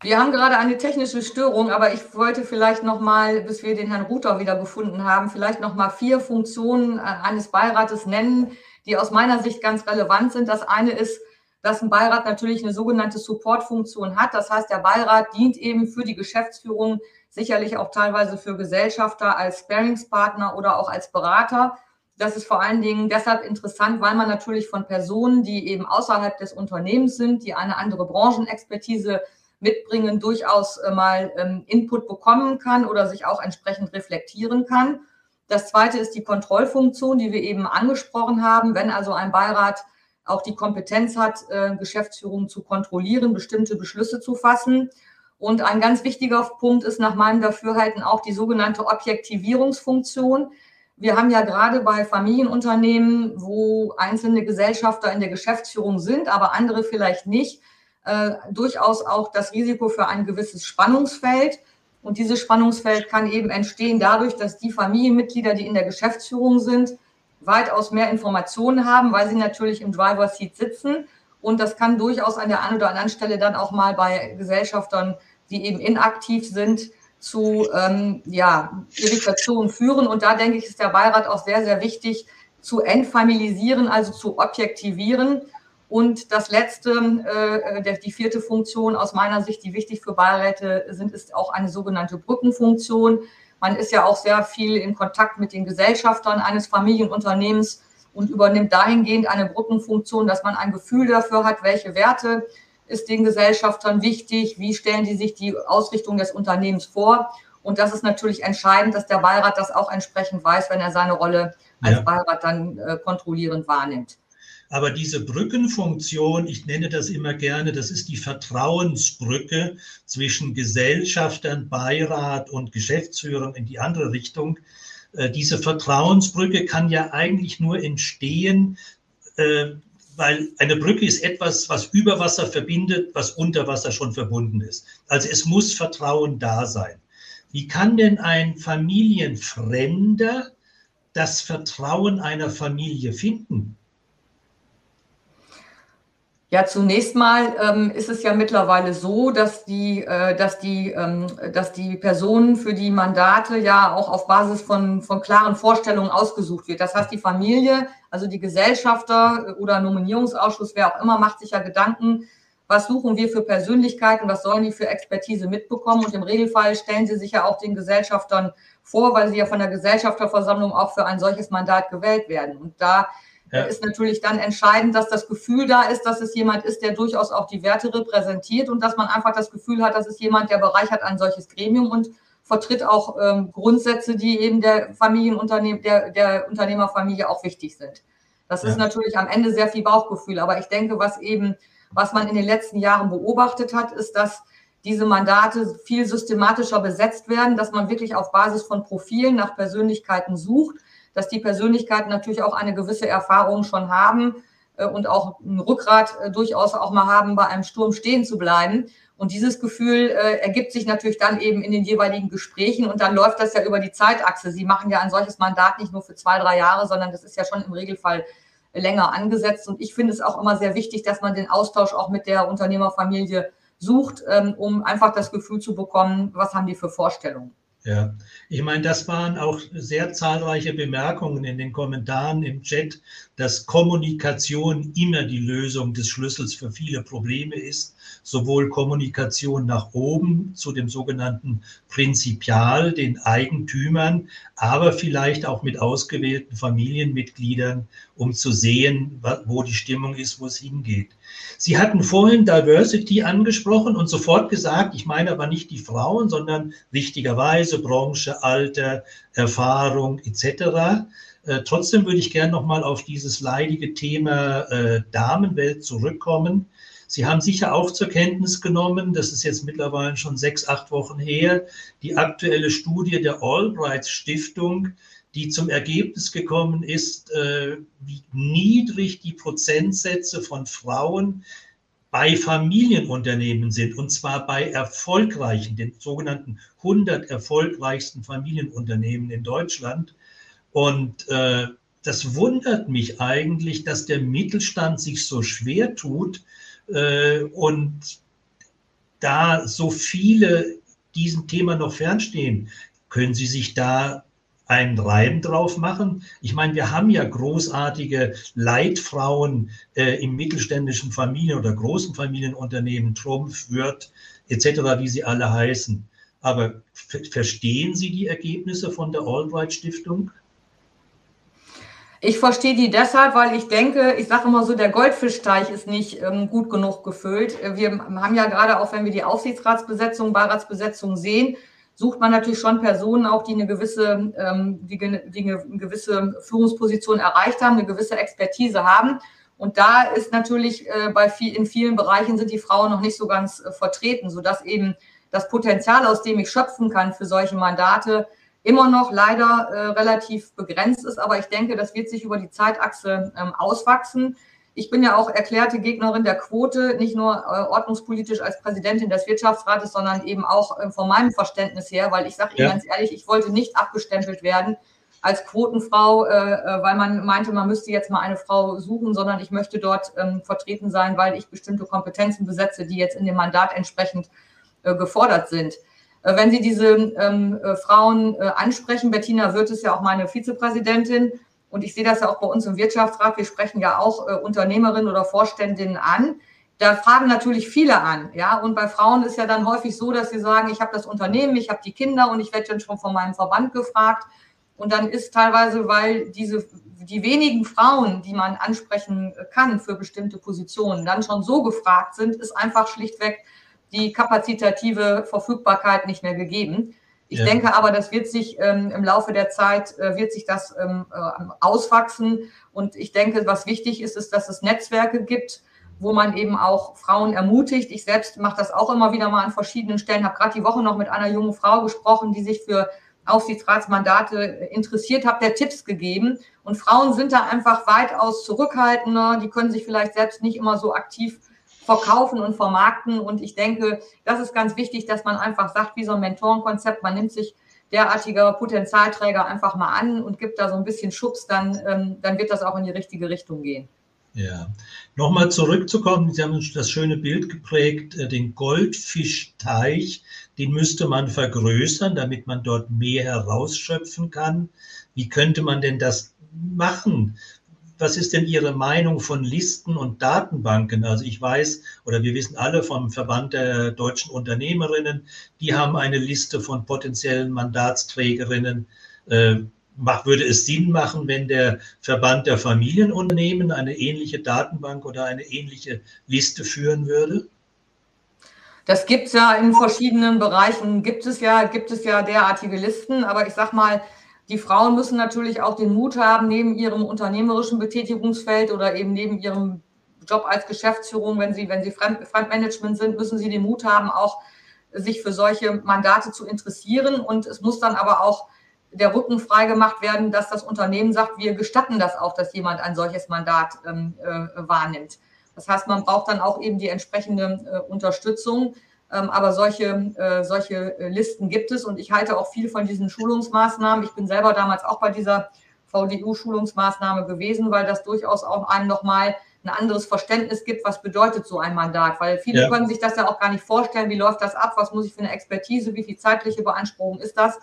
Wir haben gerade eine technische Störung, aber ich wollte vielleicht noch mal, bis wir den Herrn Ruther wieder gefunden haben, vielleicht noch mal vier Funktionen äh, eines Beirates nennen, die aus meiner Sicht ganz relevant sind. Das eine ist, dass ein Beirat natürlich eine sogenannte Support-Funktion hat. Das heißt, der Beirat dient eben für die Geschäftsführung, sicherlich auch teilweise für Gesellschafter als Sparingspartner oder auch als Berater. Das ist vor allen Dingen deshalb interessant, weil man natürlich von Personen, die eben außerhalb des Unternehmens sind, die eine andere Branchenexpertise mitbringen, durchaus äh, mal ähm, Input bekommen kann oder sich auch entsprechend reflektieren kann. Das zweite ist die Kontrollfunktion, die wir eben angesprochen haben. Wenn also ein Beirat auch die Kompetenz hat, äh, Geschäftsführung zu kontrollieren, bestimmte Beschlüsse zu fassen. Und ein ganz wichtiger Punkt ist nach meinem Dafürhalten auch die sogenannte Objektivierungsfunktion wir haben ja gerade bei Familienunternehmen, wo einzelne Gesellschafter in der Geschäftsführung sind, aber andere vielleicht nicht, äh, durchaus auch das Risiko für ein gewisses Spannungsfeld. Und dieses Spannungsfeld kann eben entstehen dadurch, dass die Familienmitglieder, die in der Geschäftsführung sind, weitaus mehr Informationen haben, weil sie natürlich im Driver Seat sitzen. Und das kann durchaus an der einen oder anderen Stelle dann auch mal bei Gesellschaftern, die eben inaktiv sind, zu ähm, ja, Irritationen führen. Und da denke ich, ist der Beirat auch sehr, sehr wichtig zu entfamilisieren, also zu objektivieren. Und das letzte, äh, der, die vierte Funktion aus meiner Sicht, die wichtig für Beiräte sind, ist auch eine sogenannte Brückenfunktion. Man ist ja auch sehr viel in Kontakt mit den Gesellschaftern eines Familienunternehmens und übernimmt dahingehend eine Brückenfunktion, dass man ein Gefühl dafür hat, welche Werte ist den Gesellschaftern wichtig, wie stellen die sich die Ausrichtung des Unternehmens vor. Und das ist natürlich entscheidend, dass der Beirat das auch entsprechend weiß, wenn er seine Rolle als ja. Beirat dann äh, kontrollierend wahrnimmt. Aber diese Brückenfunktion, ich nenne das immer gerne, das ist die Vertrauensbrücke zwischen Gesellschaftern, Beirat und Geschäftsführung in die andere Richtung. Äh, diese Vertrauensbrücke kann ja eigentlich nur entstehen, äh, weil eine Brücke ist etwas, was über Wasser verbindet, was unter Wasser schon verbunden ist. Also es muss Vertrauen da sein. Wie kann denn ein Familienfremder das Vertrauen einer Familie finden? Ja, zunächst mal ähm, ist es ja mittlerweile so, dass die, äh, dass, die, ähm, dass die Personen für die Mandate ja auch auf Basis von, von klaren Vorstellungen ausgesucht wird. Das heißt, die Familie, also die Gesellschafter oder Nominierungsausschuss, wer auch immer, macht sich ja Gedanken, was suchen wir für Persönlichkeiten, was sollen die für Expertise mitbekommen. Und im Regelfall stellen sie sich ja auch den Gesellschaftern vor, weil sie ja von der Gesellschafterversammlung auch für ein solches Mandat gewählt werden. Und da ja. ist natürlich dann entscheidend, dass das Gefühl da ist, dass es jemand ist, der durchaus auch die Werte repräsentiert und dass man einfach das Gefühl hat, dass es jemand, der bereichert ein solches Gremium und vertritt auch ähm, Grundsätze, die eben der Familienunternehmen, der, der Unternehmerfamilie auch wichtig sind. Das ja. ist natürlich am Ende sehr viel Bauchgefühl, aber ich denke, was eben, was man in den letzten Jahren beobachtet hat, ist, dass diese Mandate viel systematischer besetzt werden, dass man wirklich auf Basis von Profilen nach Persönlichkeiten sucht, dass die Persönlichkeiten natürlich auch eine gewisse Erfahrung schon haben äh, und auch ein Rückgrat äh, durchaus auch mal haben, bei einem Sturm stehen zu bleiben. Und dieses Gefühl äh, ergibt sich natürlich dann eben in den jeweiligen Gesprächen und dann läuft das ja über die Zeitachse. Sie machen ja ein solches Mandat nicht nur für zwei, drei Jahre, sondern das ist ja schon im Regelfall länger angesetzt. Und ich finde es auch immer sehr wichtig, dass man den Austausch auch mit der Unternehmerfamilie sucht, ähm, um einfach das Gefühl zu bekommen, was haben die für Vorstellungen. Ja, ich meine, das waren auch sehr zahlreiche Bemerkungen in den Kommentaren im Chat, dass Kommunikation immer die Lösung des Schlüssels für viele Probleme ist. Sowohl Kommunikation nach oben zu dem sogenannten Prinzipial, den Eigentümern, aber vielleicht auch mit ausgewählten Familienmitgliedern, um zu sehen, wo die Stimmung ist, wo es hingeht. Sie hatten vorhin Diversity angesprochen und sofort gesagt, ich meine aber nicht die Frauen, sondern richtigerweise Branche, Alter, Erfahrung etc. Äh, trotzdem würde ich gerne noch mal auf dieses leidige Thema äh, Damenwelt zurückkommen. Sie haben sicher auch zur Kenntnis genommen, das ist jetzt mittlerweile schon sechs, acht Wochen her, die aktuelle Studie der Albright Stiftung, die zum Ergebnis gekommen ist, äh, wie niedrig die Prozentsätze von Frauen bei Familienunternehmen sind, und zwar bei erfolgreichen, den sogenannten 100 erfolgreichsten Familienunternehmen in Deutschland. Und äh, das wundert mich eigentlich, dass der Mittelstand sich so schwer tut äh, und da so viele diesem Thema noch fernstehen. Können Sie sich da einen Reim drauf machen? Ich meine, wir haben ja großartige Leitfrauen äh, im mittelständischen Familien- oder großen Familienunternehmen, Trumpf, Würth etc., wie sie alle heißen. Aber verstehen Sie die Ergebnisse von der Albright Stiftung? Ich verstehe die deshalb, weil ich denke, ich sage immer so, der Goldfischteich ist nicht ähm, gut genug gefüllt. Wir haben ja gerade auch, wenn wir die Aufsichtsratsbesetzung, Beiratsbesetzung sehen, sucht man natürlich schon Personen auch, die eine gewisse, ähm, die, die eine gewisse Führungsposition erreicht haben, eine gewisse Expertise haben. Und da ist natürlich äh, bei viel, in vielen Bereichen sind die Frauen noch nicht so ganz äh, vertreten, sodass eben das Potenzial, aus dem ich schöpfen kann für solche Mandate, immer noch leider äh, relativ begrenzt ist. Aber ich denke, das wird sich über die Zeitachse ähm, auswachsen. Ich bin ja auch erklärte Gegnerin der Quote, nicht nur äh, ordnungspolitisch als Präsidentin des Wirtschaftsrates, sondern eben auch äh, von meinem Verständnis her, weil ich sage Ihnen ja. ganz ehrlich, ich wollte nicht abgestempelt werden als Quotenfrau, äh, weil man meinte, man müsste jetzt mal eine Frau suchen, sondern ich möchte dort ähm, vertreten sein, weil ich bestimmte Kompetenzen besetze, die jetzt in dem Mandat entsprechend gefordert sind. Wenn Sie diese ähm, äh, Frauen äh, ansprechen, Bettina Wirth ist ja auch meine Vizepräsidentin, und ich sehe das ja auch bei uns im Wirtschaftsrat, wir sprechen ja auch äh, Unternehmerinnen oder Vorständinnen an. Da fragen natürlich viele an, ja. Und bei Frauen ist ja dann häufig so, dass sie sagen, ich habe das Unternehmen, ich habe die Kinder und ich werde dann schon von meinem Verband gefragt. Und dann ist teilweise, weil diese die wenigen Frauen, die man ansprechen kann für bestimmte Positionen, dann schon so gefragt sind, ist einfach schlichtweg die kapazitative Verfügbarkeit nicht mehr gegeben. Ich ja. denke aber, das wird sich ähm, im Laufe der Zeit, äh, wird sich das ähm, äh, auswachsen. Und ich denke, was wichtig ist, ist, dass es Netzwerke gibt, wo man eben auch Frauen ermutigt. Ich selbst mache das auch immer wieder mal an verschiedenen Stellen, habe gerade die Woche noch mit einer jungen Frau gesprochen, die sich für Aufsichtsratsmandate interessiert, habe der Tipps gegeben. Und Frauen sind da einfach weitaus zurückhaltender. Die können sich vielleicht selbst nicht immer so aktiv verkaufen und vermarkten. Und ich denke, das ist ganz wichtig, dass man einfach sagt, wie so ein Mentorenkonzept, man nimmt sich derartiger Potenzialträger einfach mal an und gibt da so ein bisschen Schubs, dann, ähm, dann wird das auch in die richtige Richtung gehen. Ja, nochmal zurückzukommen, Sie haben das schöne Bild geprägt, äh, den Goldfischteich, den müsste man vergrößern, damit man dort mehr herausschöpfen kann. Wie könnte man denn das machen? Was ist denn Ihre Meinung von Listen und Datenbanken? Also ich weiß oder wir wissen alle vom Verband der deutschen Unternehmerinnen, die haben eine Liste von potenziellen Mandatsträgerinnen. Äh, würde es Sinn machen, wenn der Verband der Familienunternehmen eine ähnliche Datenbank oder eine ähnliche Liste führen würde? Das gibt es ja in verschiedenen Bereichen, gibt es ja, gibt es ja derartige Listen, aber ich sag mal, die Frauen müssen natürlich auch den Mut haben, neben ihrem unternehmerischen Betätigungsfeld oder eben neben ihrem Job als Geschäftsführung, wenn sie, wenn sie Fremdmanagement sind, müssen sie den Mut haben, auch sich für solche Mandate zu interessieren. Und es muss dann aber auch der Rücken freigemacht werden, dass das Unternehmen sagt, wir gestatten das auch, dass jemand ein solches Mandat ähm, äh, wahrnimmt. Das heißt, man braucht dann auch eben die entsprechende äh, Unterstützung. Ähm, aber solche, äh, solche äh, Listen gibt es und ich halte auch viel von diesen Schulungsmaßnahmen. Ich bin selber damals auch bei dieser VDU-Schulungsmaßnahme gewesen, weil das durchaus auch einem nochmal ein anderes Verständnis gibt, was bedeutet so ein Mandat. Weil viele ja. können sich das ja auch gar nicht vorstellen, wie läuft das ab, was muss ich für eine Expertise, wie viel zeitliche Beanspruchung ist das.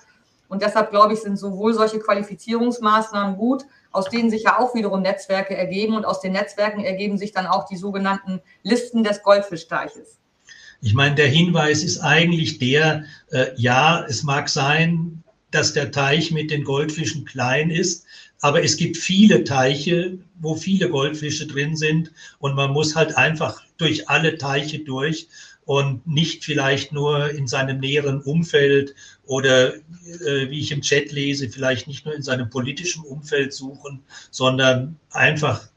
Und deshalb glaube ich, sind sowohl solche Qualifizierungsmaßnahmen gut, aus denen sich ja auch wiederum Netzwerke ergeben und aus den Netzwerken ergeben sich dann auch die sogenannten Listen des Goldfischteiches. Ich meine, der Hinweis ist eigentlich der, äh, ja, es mag sein, dass der Teich mit den Goldfischen klein ist, aber es gibt viele Teiche, wo viele Goldfische drin sind und man muss halt einfach durch alle Teiche durch und nicht vielleicht nur in seinem näheren Umfeld oder äh, wie ich im Chat lese, vielleicht nicht nur in seinem politischen Umfeld suchen, sondern einfach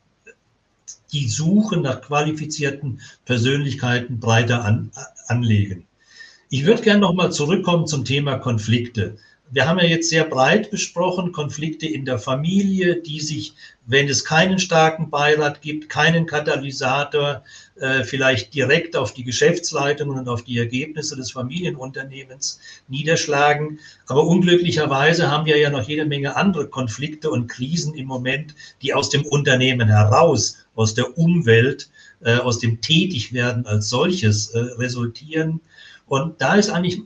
die Suche nach qualifizierten Persönlichkeiten breiter an, anlegen. Ich würde gerne nochmal zurückkommen zum Thema Konflikte. Wir haben ja jetzt sehr breit besprochen, Konflikte in der Familie, die sich, wenn es keinen starken Beirat gibt, keinen Katalysator, äh, vielleicht direkt auf die Geschäftsleitung und auf die Ergebnisse des Familienunternehmens niederschlagen. Aber unglücklicherweise haben wir ja noch jede Menge andere Konflikte und Krisen im Moment, die aus dem Unternehmen heraus aus der Umwelt, äh, aus dem Tätigwerden als solches äh, resultieren. Und da ist eigentlich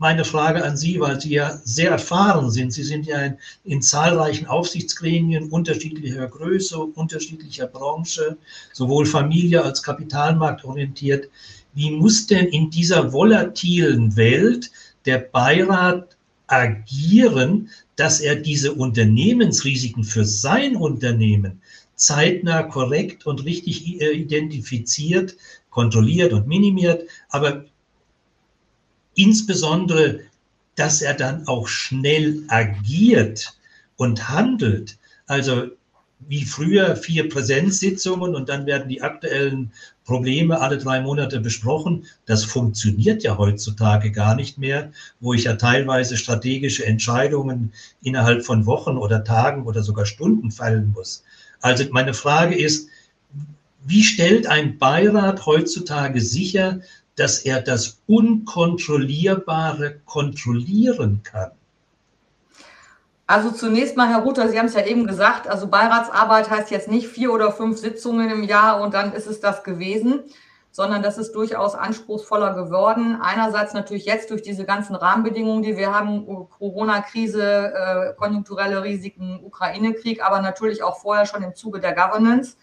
meine Frage an Sie, weil Sie ja sehr erfahren sind. Sie sind ja in, in, zahlreichen Aufsichtsgremien unterschiedlicher Größe, unterschiedlicher Branche, sowohl Familie als Kapitalmarkt orientiert. Wie muss denn in dieser volatilen Welt der Beirat agieren, dass er diese Unternehmensrisiken für sein Unternehmen zeitnah korrekt und richtig äh, identifiziert, kontrolliert und minimiert, aber insbesondere, dass er dann auch schnell agiert und handelt. Also wie früher vier Präsenzsitzungen und dann werden die aktuellen Probleme alle drei Monate besprochen. Das funktioniert ja heutzutage gar nicht mehr, wo ich ja teilweise strategische Entscheidungen innerhalb von Wochen oder Tagen oder sogar Stunden fallen muss. Also meine Frage ist, wie stellt ein Beirat heutzutage sicher, dass er das Unkontrollierbare kontrollieren kann? Also zunächst mal, Herr Ruther, Sie haben es ja eben gesagt, also Beiratsarbeit heißt jetzt nicht vier oder fünf Sitzungen im Jahr und dann ist es das gewesen, sondern das ist durchaus anspruchsvoller geworden. Einerseits natürlich jetzt durch diese ganzen Rahmenbedingungen, die wir haben, Corona-Krise, äh, konjunkturelle Risiken, Ukraine-Krieg, aber natürlich auch vorher schon im Zuge der Governance.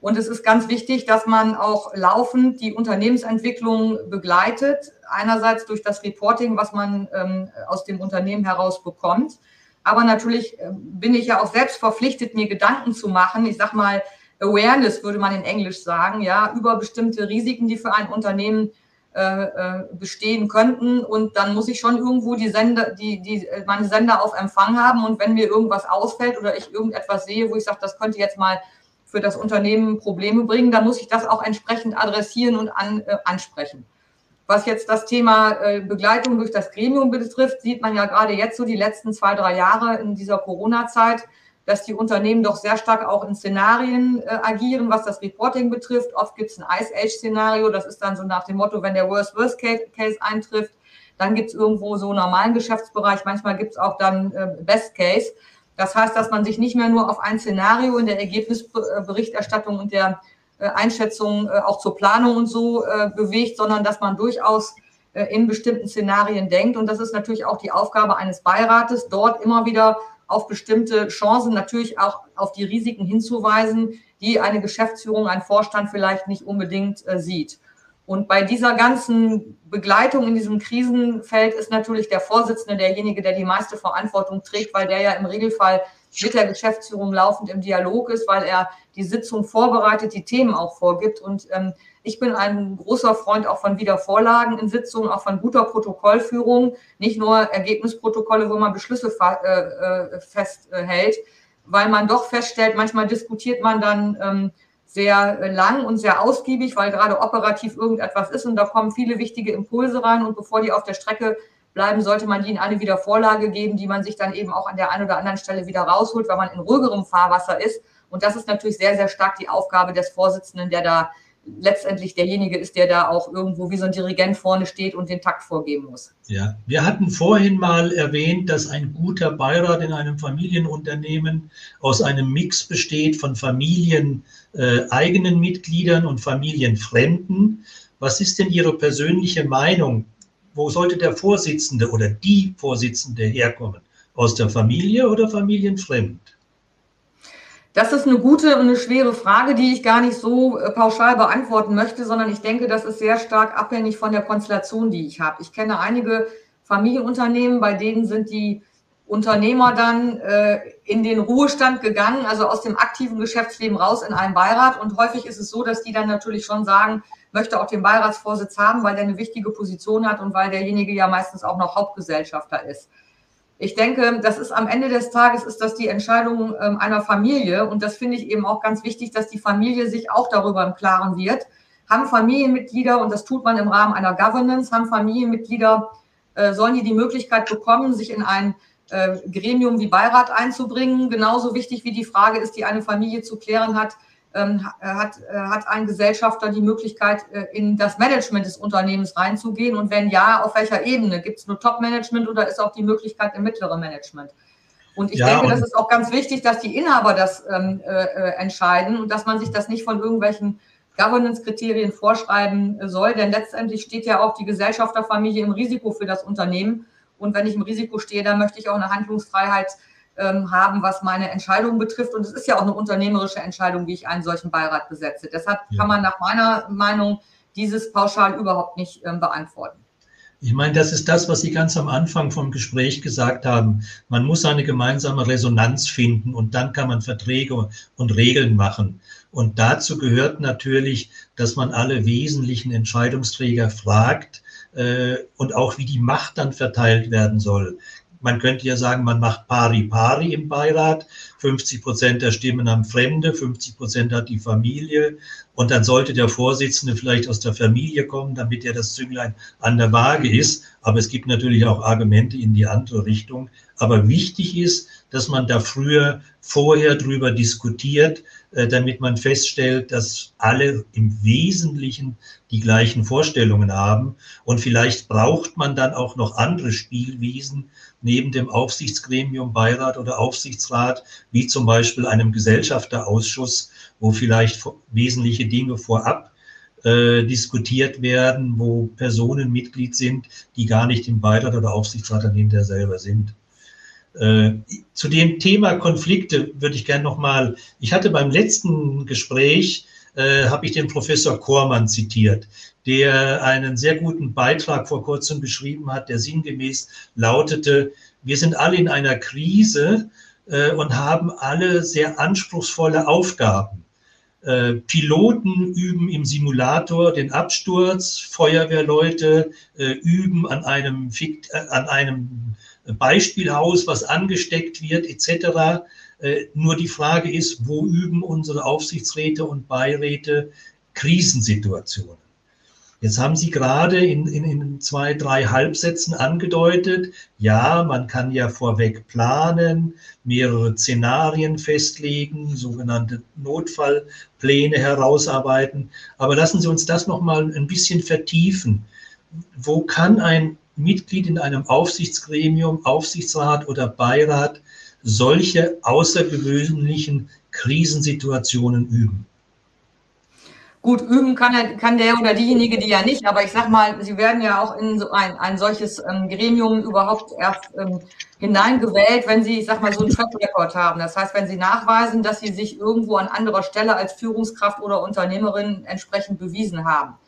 Und es ist ganz wichtig, dass man auch laufend die Unternehmensentwicklung begleitet. Einerseits durch das Reporting, was man ähm, aus dem Unternehmen heraus bekommt aber natürlich äh, bin ich ja auch selbst verpflichtet, mir Gedanken zu machen. Ich sag mal, Awareness würde man in Englisch sagen, ja, über bestimmte Risiken, die für ein Unternehmen äh, äh, bestehen könnten. Und dann muss ich schon irgendwo die Sender, die, die, meine Sender auf Empfang haben. Und wenn mir irgendwas ausfällt oder ich irgendetwas sehe, wo ich sage, das könnte jetzt mal für das Unternehmen Probleme bringen, dann muss ich das auch entsprechend adressieren und an, äh, ansprechen. Was jetzt das Thema äh, Begleitung durch das Gremium betrifft, sieht man ja gerade jetzt so die letzten zwei, drei Jahre in dieser Corona-Zeit, dass die Unternehmen doch sehr stark auch in Szenarien äh, agieren, was das Reporting betrifft. Oft gibt es ein Ice Age-Szenario, das ist dann so nach dem Motto, wenn der Worst-Worst-Case eintrifft, dann gibt es irgendwo so einen normalen Geschäftsbereich, manchmal gibt es auch dann äh, Best Case. Das heißt, dass man sich nicht mehr nur auf ein Szenario in der Ergebnisberichterstattung und der äh, Einschätzungen äh, auch zur Planung und so äh, bewegt, sondern dass man durchaus in bestimmten Szenarien denkt. Und das ist natürlich auch die Aufgabe eines Beirates, dort immer wieder auf bestimmte Chancen, natürlich auch auf die Risiken hinzuweisen, die eine Geschäftsführung, ein Vorstand vielleicht nicht unbedingt sieht. Und bei dieser ganzen Begleitung in diesem Krisenfeld ist natürlich der Vorsitzende derjenige, der die meiste Verantwortung trägt, weil der ja im Regelfall mit der Geschäftsführung laufend im Dialog ist, weil er die Sitzung vorbereitet, die Themen auch vorgibt. Und ähm, ich bin ein großer Freund auch von Wiedervorlagen in Sitzungen, auch von guter Protokollführung, nicht nur Ergebnisprotokolle, wo man Beschlüsse äh, äh, festhält, weil man doch feststellt, manchmal diskutiert man dann ähm, sehr lang und sehr ausgiebig, weil gerade operativ irgendetwas ist und da kommen viele wichtige Impulse rein und bevor die auf der Strecke bleiben, sollte man ihnen eine Wiedervorlage geben, die man sich dann eben auch an der einen oder anderen Stelle wieder rausholt, weil man in ruhigerem Fahrwasser ist. Und das ist natürlich sehr, sehr stark die Aufgabe des Vorsitzenden, der da letztendlich derjenige ist, der da auch irgendwo wie so ein Dirigent vorne steht und den Takt vorgeben muss. Ja, wir hatten vorhin mal erwähnt, dass ein guter Beirat in einem Familienunternehmen aus einem Mix besteht von familieneigenen äh, Mitgliedern und familienfremden. Was ist denn Ihre persönliche Meinung? Wo sollte der Vorsitzende oder die Vorsitzende herkommen? Aus der Familie oder familienfremd? Das ist eine gute und eine schwere Frage, die ich gar nicht so äh, pauschal beantworten möchte, sondern ich denke, das ist sehr stark abhängig von der Konstellation, die ich habe. Ich kenne einige Familienunternehmen, bei denen sind die Unternehmer dann äh, in den Ruhestand gegangen, also aus dem aktiven Geschäftsleben raus in einen Beirat. Und häufig ist es so, dass die dann natürlich schon sagen, möchte auch den Beiratsvorsitz haben, weil der eine wichtige Position hat und weil derjenige ja meistens auch noch Hauptgesellschafter ist. Ich denke, das ist am Ende des Tages ist das die Entscheidung ähm, einer Familie und das finde ich eben auch ganz wichtig, dass die Familie sich auch darüber im Klaren wird. Haben Familienmitglieder und das tut man im Rahmen einer Governance, haben Familienmitglieder äh, sollen die die Möglichkeit bekommen, sich in ein äh, Gremium wie Beirat einzubringen. Genauso wichtig wie die Frage ist, die eine Familie zu klären hat, hat, äh, hat ein Gesellschafter die Möglichkeit, äh, in das Management des Unternehmens reinzugehen? Und wenn ja, auf welcher Ebene? Gibt es nur Top-Management oder ist auch die Möglichkeit im mittleren Management? Und ich ja, denke, und das ist auch ganz wichtig, dass die Inhaber das ähm, äh, äh, entscheiden und dass man sich das nicht von irgendwelchen Governance-Kriterien vorschreiben soll, denn letztendlich steht ja auch die Gesellschafterfamilie im Risiko für das Unternehmen. Und wenn ich im Risiko stehe, dann möchte ich auch eine Handlungsfreiheit ähm, haben, was meine Entscheidungen betrifft. Und es ist ja auch eine unternehmerische Entscheidung, wie ich einen solchen Beirat besetze. Deshalb ja. kann man nach meiner Meinung dieses pauschal überhaupt nicht ähm, beantworten. Ich meine, das ist das, was Sie ganz am Anfang vom Gespräch gesagt haben. Man muss eine gemeinsame Resonanz finden und dann kann man Verträge und Regeln machen. Und dazu gehört natürlich, dass man alle wesentlichen Entscheidungsträger fragt äh, und auch wie die Macht dann verteilt werden soll man könnte ja sagen, man macht pari pari im Beirat. 50 Prozent der Stimmen haben Fremde, 50 Prozent hat die Familie. Und dann sollte der Vorsitzende vielleicht aus der Familie kommen, damit er das Zünglein an der Waage ist. Aber es gibt natürlich auch Argumente in die andere Richtung. Aber wichtig ist, dass man da früher vorher drüber diskutiert, äh, damit man feststellt, dass alle im Wesentlichen die gleichen Vorstellungen haben. Und vielleicht braucht man dann auch noch andere Spielwiesen neben dem Aufsichtsgremium, Beirat oder Aufsichtsrat, wie zum Beispiel einem Gesellschafterausschuss, wo vielleicht wesentliche Dinge vorab äh, diskutiert werden, wo Personen Mitglied sind, die gar nicht im Beirat oder Aufsichtsrat dann hinterher selber sind. Äh, zu dem Thema Konflikte würde ich gerne nochmal, ich hatte beim letzten Gespräch, äh, habe ich den Professor Kormann zitiert, der einen sehr guten Beitrag vor kurzem beschrieben hat, der sinngemäß lautete, wir sind alle in einer Krise äh, und haben alle sehr anspruchsvolle Aufgaben. Äh, Piloten üben im Simulator den Absturz, Feuerwehrleute äh, üben an einem, äh, an einem Beispielhaus, was angesteckt wird, etc. Äh, nur die Frage ist, wo üben unsere Aufsichtsräte und Beiräte Krisensituationen? Jetzt haben Sie gerade in, in, in zwei, drei Halbsätzen angedeutet, ja, man kann ja vorweg planen, mehrere Szenarien festlegen, sogenannte Notfallpläne herausarbeiten. Aber lassen Sie uns das nochmal ein bisschen vertiefen. Wo kann ein Mitglied in einem Aufsichtsgremium, Aufsichtsrat oder Beirat solche außergewöhnlichen Krisensituationen üben? Gut, üben kann, er, kann der oder diejenige, die ja nicht, aber ich sag mal, sie werden ja auch in so ein, ein solches ähm, Gremium überhaupt erst ähm, hineingewählt, wenn sie, ich sag mal, so einen Track Record haben. Das heißt, wenn sie nachweisen, dass sie sich irgendwo an anderer Stelle als Führungskraft oder Unternehmerin entsprechend bewiesen haben.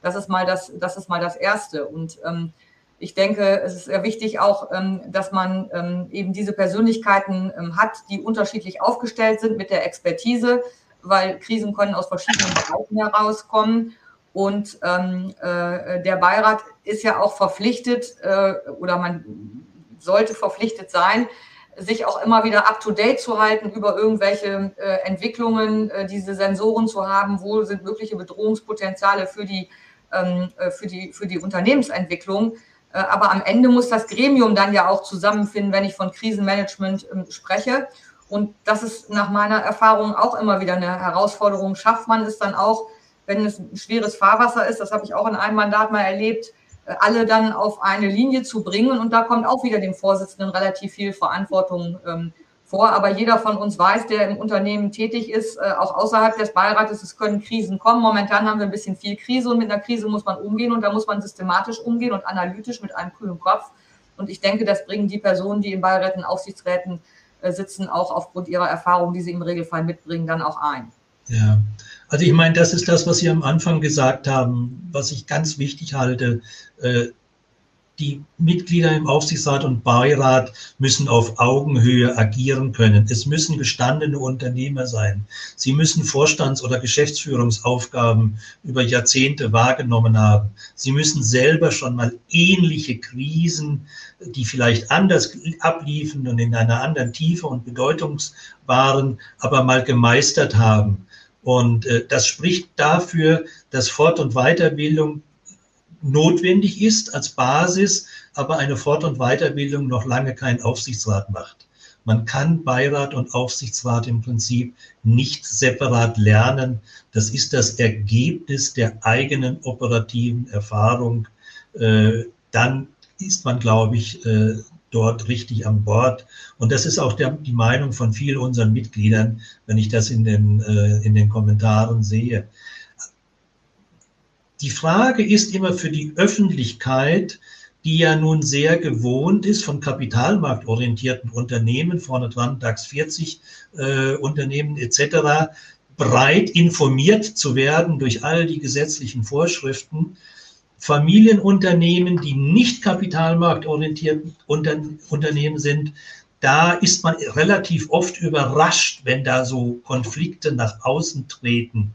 Das ist mal das, das ist mal das Erste. Und ähm, ich denke, es ist sehr wichtig auch, ähm, dass man ähm, eben diese Persönlichkeiten ähm, hat, die unterschiedlich aufgestellt sind mit der Expertise, weil Krisen können aus verschiedenen Bereichen herauskommen. Und ähm, äh, der Beirat ist ja auch verpflichtet äh, oder man sollte verpflichtet sein, sich auch immer wieder up-to-date zu halten über irgendwelche äh, Entwicklungen, äh, diese Sensoren zu haben, wo sind mögliche Bedrohungspotenziale für die, ähm, äh, für die, für die Unternehmensentwicklung. Äh, aber am Ende muss das Gremium dann ja auch zusammenfinden, wenn ich von Krisenmanagement ähm, spreche. Und das ist nach meiner Erfahrung auch immer wieder eine Herausforderung. Schafft man es dann auch, wenn es schweres Fahrwasser ist, das habe ich auch in einem Mandat mal erlebt, äh, alle dann auf eine Linie zu bringen. Und da kommt auch wieder dem Vorsitzenden relativ viel Verantwortung ähm, vor. Aber jeder von uns weiß, der im Unternehmen tätig ist, äh, auch außerhalb des Beirates, es können Krisen kommen. Momentan haben wir ein bisschen viel Krise und mit einer Krise muss man umgehen und da muss man systematisch umgehen und analytisch mit einem kühlen Kopf. Und ich denke, das bringen die Personen, die in Beiräten, Aufsichtsräten sitzen, auch aufgrund ihrer Erfahrung, die sie im Regelfall mitbringen, dann auch ein. Ja, also ich meine, das ist das, was Sie am Anfang gesagt haben, was ich ganz wichtig halte. Die Mitglieder im Aufsichtsrat und Beirat müssen auf Augenhöhe agieren können. Es müssen gestandene Unternehmer sein. Sie müssen Vorstands- oder Geschäftsführungsaufgaben über Jahrzehnte wahrgenommen haben. Sie müssen selber schon mal ähnliche Krisen, die vielleicht anders abliefen und in einer anderen Tiefe und Bedeutung waren, aber mal gemeistert haben. Und äh, das spricht dafür, dass Fort- und Weiterbildung notwendig ist als Basis, aber eine Fort- und Weiterbildung noch lange kein Aufsichtsrat macht. Man kann Beirat und Aufsichtsrat im Prinzip nicht separat lernen. Das ist das Ergebnis der eigenen operativen Erfahrung. Äh, dann ist man, glaube ich, äh, dort richtig an Bord. Und das ist auch die Meinung von vielen unseren Mitgliedern, wenn ich das in den, äh, in den Kommentaren sehe. Die Frage ist immer für die Öffentlichkeit, die ja nun sehr gewohnt ist von kapitalmarktorientierten Unternehmen, vorne dran DAX 40 äh, Unternehmen etc., breit informiert zu werden durch all die gesetzlichen Vorschriften. Familienunternehmen, die nicht kapitalmarktorientiert unter, Unternehmen sind, da ist man relativ oft überrascht, wenn da so Konflikte nach außen treten.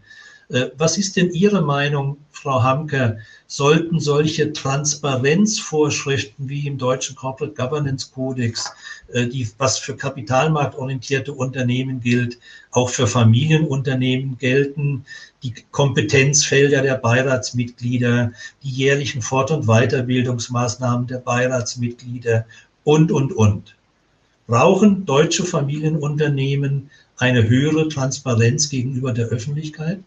Äh, was ist denn Ihre Meinung, Frau Hamke? Sollten solche Transparenzvorschriften wie im deutschen Corporate Governance Codex, äh, die, was für kapitalmarktorientierte Unternehmen gilt, auch für Familienunternehmen gelten, die Kompetenzfelder der Beiratsmitglieder, die jährlichen Fort- und Weiterbildungsmaßnahmen der Beiratsmitglieder und, und, und. Brauchen deutsche Familienunternehmen eine höhere Transparenz gegenüber der Öffentlichkeit?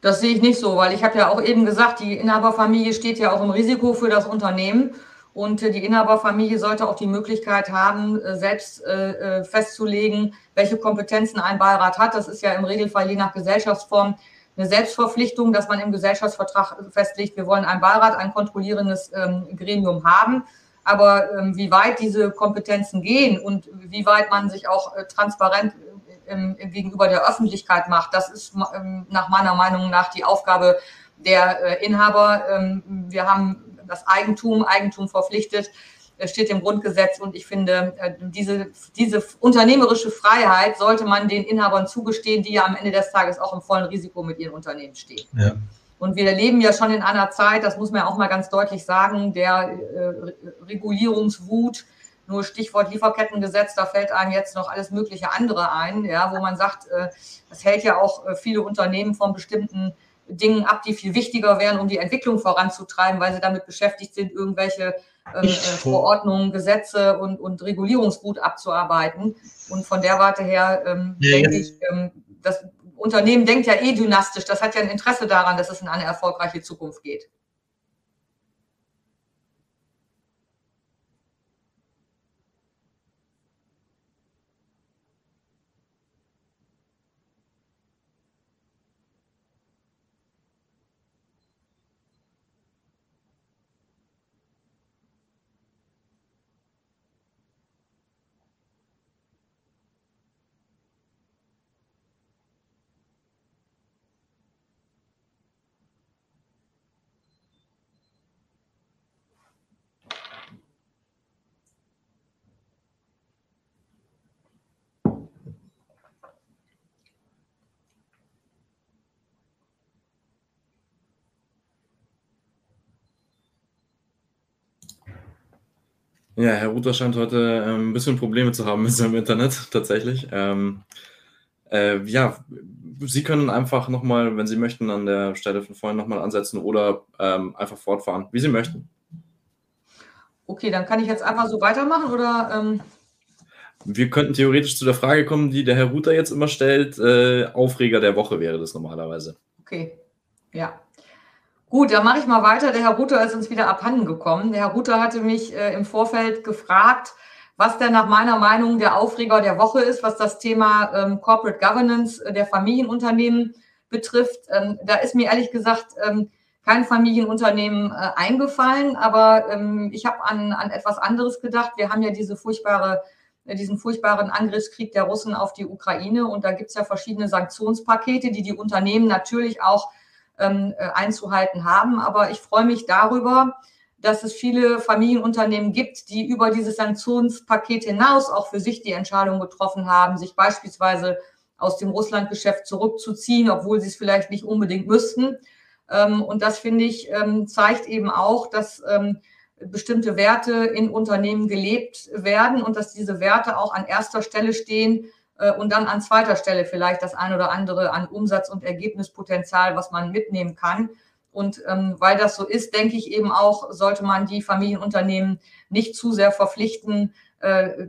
Das sehe ich nicht so, weil ich habe ja auch eben gesagt, die Inhaberfamilie steht ja auch im Risiko für das Unternehmen. Und die Inhaberfamilie sollte auch die Möglichkeit haben, äh, selbst äh, äh, festzulegen, welche Kompetenzen ein Beirat hat. Das ist ja im Regelfall je nach Gesellschaftsform eine Selbstverpflichtung, dass man im Gesellschaftsvertrag festlegt, wir wollen ein Beirat, ein kontrollierendes ähm, Gremium haben. Aber ähm, wie weit diese Kompetenzen gehen und wie weit man sich auch transparent im gegenüber der Öffentlichkeit macht. Das ist ähm, nach meiner Meinung nach die Aufgabe der äh, Inhaber. Ähm, wir haben das Eigentum, Eigentum verpflichtet, steht im Grundgesetz und ich finde, äh, diese, diese unternehmerische Freiheit sollte man den Inhabern zugestehen, die ja am Ende des Tages auch im vollen Risiko mit ihren Unternehmen stehen. Ja. Und wir leben ja schon in einer Zeit, das muss man auch mal ganz deutlich sagen, der äh, Regulierungswut, nur Stichwort Lieferkettengesetz, da fällt einem jetzt noch alles mögliche andere ein, ja, wo man sagt, äh, das hält ja auch äh, viele Unternehmen von bestimmten Dingen ab, die viel wichtiger wären, um die Entwicklung voranzutreiben, weil sie damit beschäftigt sind, irgendwelche ähm, äh, Verordnungen, Gesetze und, und Regulierungsgut abzuarbeiten. Und von der Warte her ähm, ja, denke ja. ich, ähm, das Unternehmen denkt ja eh dynastisch. Das hat ja ein Interesse daran, dass es in eine erfolgreiche Zukunft geht. Ja, Herr Ruther scheint heute ähm, ein bisschen Probleme zu haben mit seinem Internet, tatsächlich. Ähm, äh, ja, Sie können einfach nochmal, wenn Sie möchten, an der Stelle von vorhin nochmal ansetzen oder ähm, einfach fortfahren, wie Sie möchten. Okay, dann kann ich jetzt einfach so weitermachen oder? Ähm Wir könnten theoretisch zu der Frage kommen, die der Herr Ruther jetzt immer stellt. Äh, Aufreger der Woche wäre das normalerweise. Okay, ja. Gut, dann mache ich mal weiter. Der Herr Ruther ist uns wieder abhanden gekommen. Der Herr Ruther hatte mich äh, im Vorfeld gefragt, was denn nach meiner Meinung der Aufreger der Woche ist, was das Thema ähm, Corporate Governance äh, der Familienunternehmen betrifft. Ähm, da ist mir ehrlich gesagt ähm, kein Familienunternehmen äh, eingefallen, aber ähm, ich habe an, an etwas anderes gedacht. Wir haben ja diese furchtbare äh, diesen furchtbaren Angriffskrieg der Russen auf die Ukraine und da gibt es ja verschiedene Sanktionspakete, die die Unternehmen natürlich auch ähm, äh, einzuhalten haben. Aber ich freue mich darüber, dass es viele Familienunternehmen gibt, die über dieses Sanktionspaket hinaus auch für sich die Entscheidung getroffen haben, sich beispielsweise aus dem Russlandgeschäft zurückzuziehen, obwohl sie es vielleicht nicht unbedingt müssten. Ähm, und das finde ich ähm, zeigt eben auch, dass bestimmte Werte in Unternehmen gelebt werden und dass diese Werte auch an erster Stelle stehen und dann an zweiter Stelle vielleicht das ein oder andere an Umsatz- und Ergebnispotenzial, was man mitnehmen kann. Und ähm, weil das so ist, denke ich eben auch, sollte man die Familienunternehmen nicht zu sehr verpflichten, äh,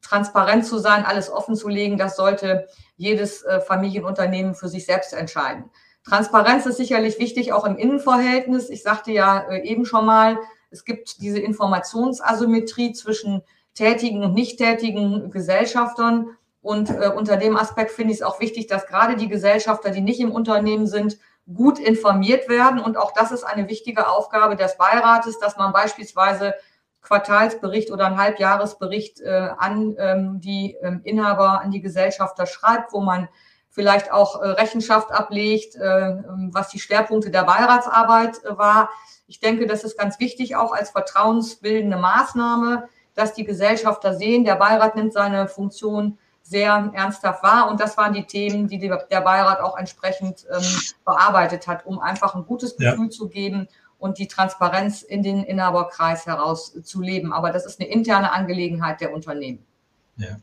transparent zu sein, alles offen zu legen. Das sollte jedes äh, Familienunternehmen für sich selbst entscheiden. Transparenz ist sicherlich wichtig, auch im Innenverhältnis. Ich sagte ja äh, eben schon mal, es gibt diese Informationsasymmetrie zwischen tätigen und nicht tätigen Gesellschaftern. Und äh, unter dem Aspekt finde ich es auch wichtig, dass gerade die Gesellschafter, die nicht im Unternehmen sind, gut informiert werden. Und auch das ist eine wichtige Aufgabe des Beirates, dass man beispielsweise Quartalsbericht oder einen Halbjahresbericht äh, an ähm, die ähm, Inhaber, an die Gesellschafter schreibt, wo man vielleicht auch äh, Rechenschaft ablegt, äh, was die Schwerpunkte der Beiratsarbeit äh, war. Ich denke, das ist ganz wichtig, auch als vertrauensbildende Maßnahme, dass die Gesellschafter sehen, der Beirat nimmt seine Funktion sehr ernsthaft wahr. Und das waren die Themen, die der Beirat auch entsprechend ähm, bearbeitet hat, um einfach ein gutes Gefühl ja. zu geben und die Transparenz in den Inhaberkreis herauszuleben. Aber das ist eine interne Angelegenheit der Unternehmen. Ja.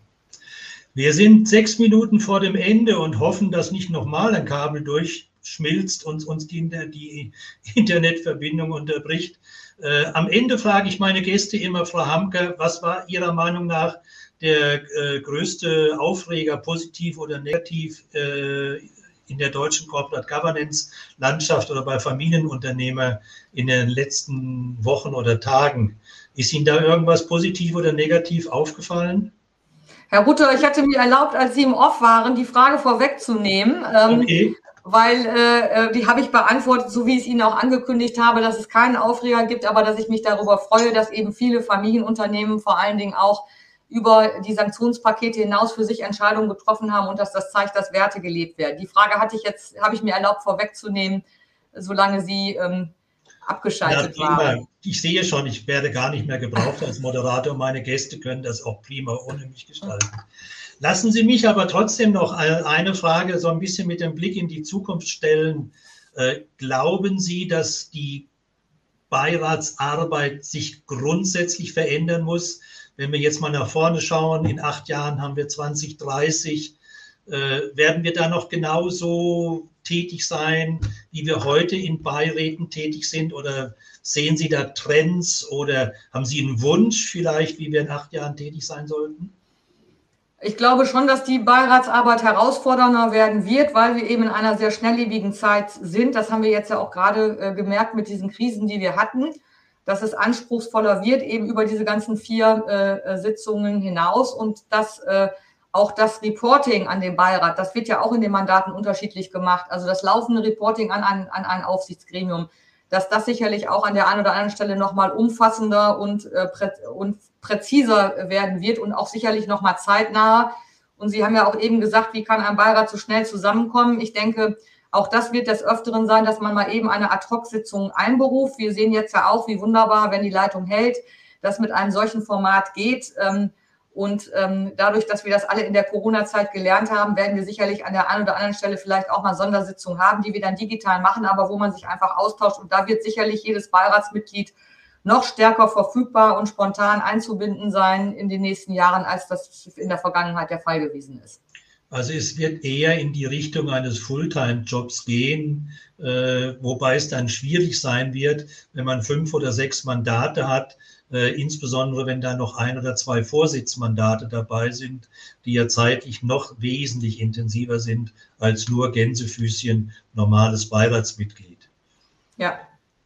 Wir sind sechs Minuten vor dem Ende und hoffen, dass nicht nochmal ein Kabel durchschmilzt und uns die, die Internetverbindung unterbricht. Äh, am Ende frage ich meine Gäste immer, Frau Hamke, was war Ihrer Meinung nach der äh, größte Aufreger, positiv oder negativ, äh, in der deutschen Corporate Governance Landschaft oder bei Familienunternehmer in den letzten Wochen oder Tagen? Ist Ihnen da irgendwas positiv oder negativ aufgefallen? Herr Rutter, ich hatte mir erlaubt, als Sie im Off waren, die Frage vorwegzunehmen. Ähm, okay. Weil äh, äh, die habe ich beantwortet, so wie ich es Ihnen auch angekündigt habe, dass es keinen Aufreger gibt, aber dass ich mich darüber freue, dass eben viele Familienunternehmen vor allen Dingen auch über die Sanktionspakete hinaus für sich Entscheidungen getroffen haben und dass das zeigt, dass Werte gelebt werden. Die Frage hatte ich jetzt, habe ich mir erlaubt vorwegzunehmen, solange Sie ähm, abgeschaltet ja, waren. Ich sehe schon, ich werde gar nicht mehr gebraucht als Moderator. Meine Gäste können das auch prima ohne mich gestalten. Lassen Sie mich aber trotzdem noch eine Frage so ein bisschen mit dem Blick in die Zukunft stellen. Äh, glauben Sie, dass die Beiratsarbeit sich grundsätzlich verändern muss? Wenn wir jetzt mal nach vorne schauen, in acht Jahren haben wir 2030, äh, werden wir da noch genauso tätig sein, wie wir heute in Beiräten tätig sind? Oder sehen Sie da Trends oder haben Sie einen Wunsch vielleicht, wie wir in acht Jahren tätig sein sollten? Ich glaube schon, dass die Beiratsarbeit herausfordernder werden wird, weil wir eben in einer sehr schnelllebigen Zeit sind. Das haben wir jetzt ja auch gerade äh, gemerkt mit diesen Krisen, die wir hatten, dass es anspruchsvoller wird, eben über diese ganzen vier äh, Sitzungen hinaus und dass äh, auch das Reporting an den Beirat, das wird ja auch in den Mandaten unterschiedlich gemacht. Also das laufende Reporting an ein, an ein Aufsichtsgremium, dass das sicherlich auch an der einen oder anderen Stelle nochmal umfassender und, äh, prä und präziser werden wird und auch sicherlich nochmal zeitnah. Und Sie haben ja auch eben gesagt, wie kann ein Beirat so schnell zusammenkommen? Ich denke, auch das wird des Öfteren sein, dass man mal eben eine Ad-Hoc-Sitzung einberuft. Wir sehen jetzt ja auch, wie wunderbar, wenn die Leitung hält, das mit einem solchen Format geht. Ähm, und ähm, dadurch, dass wir das alle in der Corona-Zeit gelernt haben, werden wir sicherlich an der einen oder anderen Stelle vielleicht auch mal Sondersitzungen haben, die wir dann digital machen, aber wo man sich einfach austauscht. Und da wird sicherlich jedes Beiratsmitglied noch stärker verfügbar und spontan einzubinden sein in den nächsten Jahren, als das in der Vergangenheit der Fall gewesen ist. Also es wird eher in die Richtung eines Fulltime-Jobs gehen, äh, wobei es dann schwierig sein wird, wenn man fünf oder sechs Mandate hat, äh, insbesondere wenn da noch ein oder zwei Vorsitzmandate dabei sind, die ja zeitlich noch wesentlich intensiver sind als nur Gänsefüßchen normales Beiratsmitglied. Ja.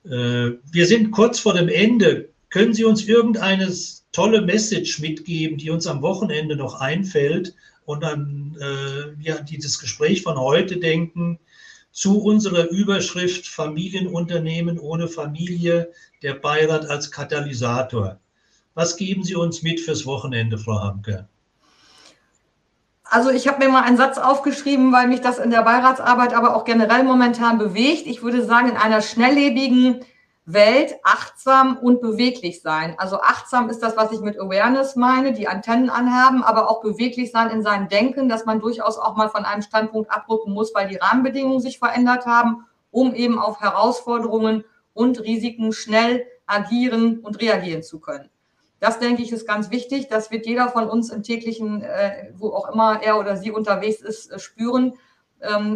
Äh, wir sind kurz vor dem Ende. Können Sie uns irgendeine tolle Message mitgeben, die uns am Wochenende noch einfällt und an äh, ja, dieses Gespräch von heute denken? zu unserer Überschrift Familienunternehmen ohne Familie, der Beirat als Katalysator. Was geben Sie uns mit fürs Wochenende, Frau Hamke? Also ich habe mir mal einen Satz aufgeschrieben, weil mich das in der Beiratsarbeit aber auch generell momentan bewegt. Ich würde sagen, in einer schnelllebigen Welt achtsam und beweglich sein. Also achtsam ist das, was ich mit Awareness meine, die Antennen anhaben, aber auch beweglich sein in seinem Denken, dass man durchaus auch mal von einem Standpunkt abrücken muss, weil die Rahmenbedingungen sich verändert haben, um eben auf Herausforderungen und Risiken schnell agieren und reagieren zu können. Das denke ich ist ganz wichtig. Das wird jeder von uns im täglichen, äh, wo auch immer er oder sie unterwegs ist, äh, spüren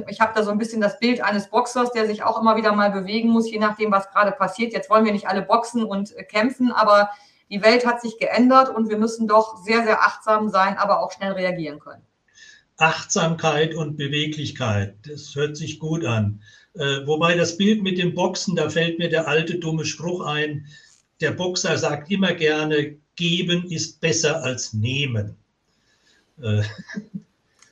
ich habe da so ein bisschen das Bild eines Boxers, der sich auch immer wieder mal bewegen muss, je nachdem, was gerade passiert. Jetzt wollen wir nicht alle boxen und äh, kämpfen, aber die Welt hat sich geändert und wir müssen doch sehr, sehr achtsam sein, aber auch schnell reagieren können. Achtsamkeit und Beweglichkeit, das hört sich gut an. Äh, wobei das Bild mit dem Boxen, da fällt mir der alte dumme Spruch ein, der Boxer sagt immer gerne, geben ist besser als nehmen. Äh,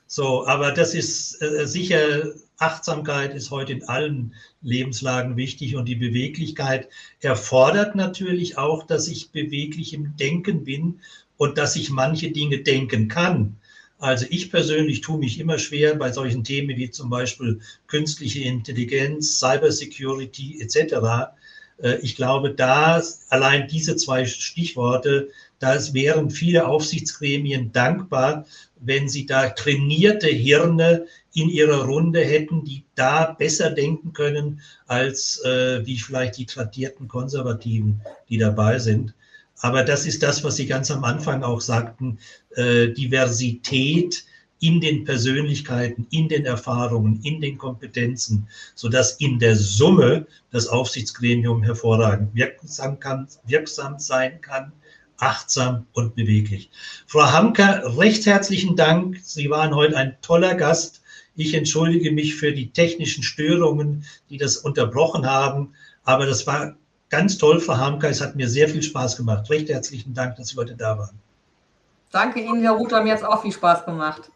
so, aber das ist äh, sicher, Achtsamkeit ist heute in allen Lebenslagen wichtig und die Beweglichkeit erfordert natürlich auch, dass ich beweglich im Denken bin und dass ich manche Dinge denken kann. Also ich persönlich tue mich immer schwer bei solchen Themen wie zum Beispiel künstliche Intelligenz, Cybersecurity etc. Äh, ich glaube, da allein diese zwei Stichworte Da wären viele Aufsichtsgremien dankbar, wenn sie da trainierte Hirne in ihrer Runde hätten, die da besser denken können als äh, wie vielleicht die tradierten Konservativen, die dabei sind. Aber das ist das, was Sie ganz am Anfang auch sagten, äh, Diversität in den Persönlichkeiten, in den Erfahrungen, in den Kompetenzen, sodass in der Summe das Aufsichtsgremium hervorragend wirksam, kann, wirksam sein kann, achtsam und beweglich. Frau Hamker, recht herzlichen Dank. Sie waren heute ein toller Gast. Ich entschuldige mich für die technischen Störungen, die das unterbrochen haben. Aber das war ganz toll, Frau Hamker. Es hat mir sehr viel Spaß gemacht. Recht herzlichen Dank, dass Sie heute da waren. Danke Ihnen, Herr Ruther. Mir hat es auch viel Spaß gemacht.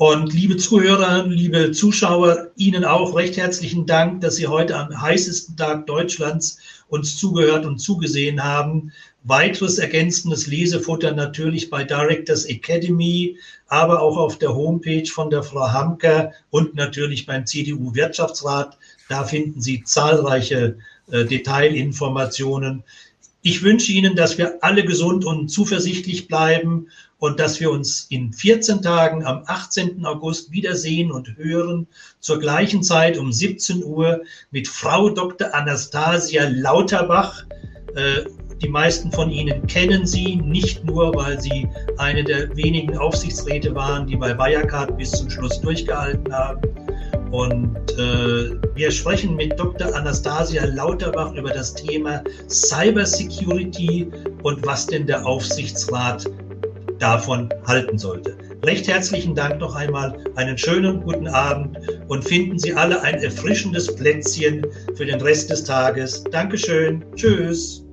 Und liebe Zuhörer, liebe Zuschauer, Ihnen auch recht herzlichen Dank, dass Sie heute am heißesten Tag Deutschlands uns zugehört und zugesehen haben. Weiteres ergänzendes Lesefutter natürlich bei Directors Academy, aber auch auf der Homepage von der Frau Hamker und natürlich beim CDU Wirtschaftsrat. Da finden Sie zahlreiche äh, Detailinformationen. Ich wünsche Ihnen, dass wir alle gesund und zuversichtlich bleiben und dass wir uns in 14 Tagen am 18. August wiedersehen und hören, zur gleichen Zeit um 17 Uhr mit Frau Dr. Anastasia Lauterbach. Äh, die meisten von Ihnen kennen sie, nicht nur, weil sie eine der wenigen Aufsichtsräte waren, die bei Wirecard bis zum Schluss durchgehalten haben. Und äh, wir sprechen mit Dr. Anastasia Lauterbach über das Thema Cybersecurity und was denn der Aufsichtsrat davon halten sollte. Recht herzlichen Dank noch einmal, einen schönen guten Abend und finden Sie alle ein erfrischendes Plätzchen für den Rest des Tages. Dankeschön, tschüss.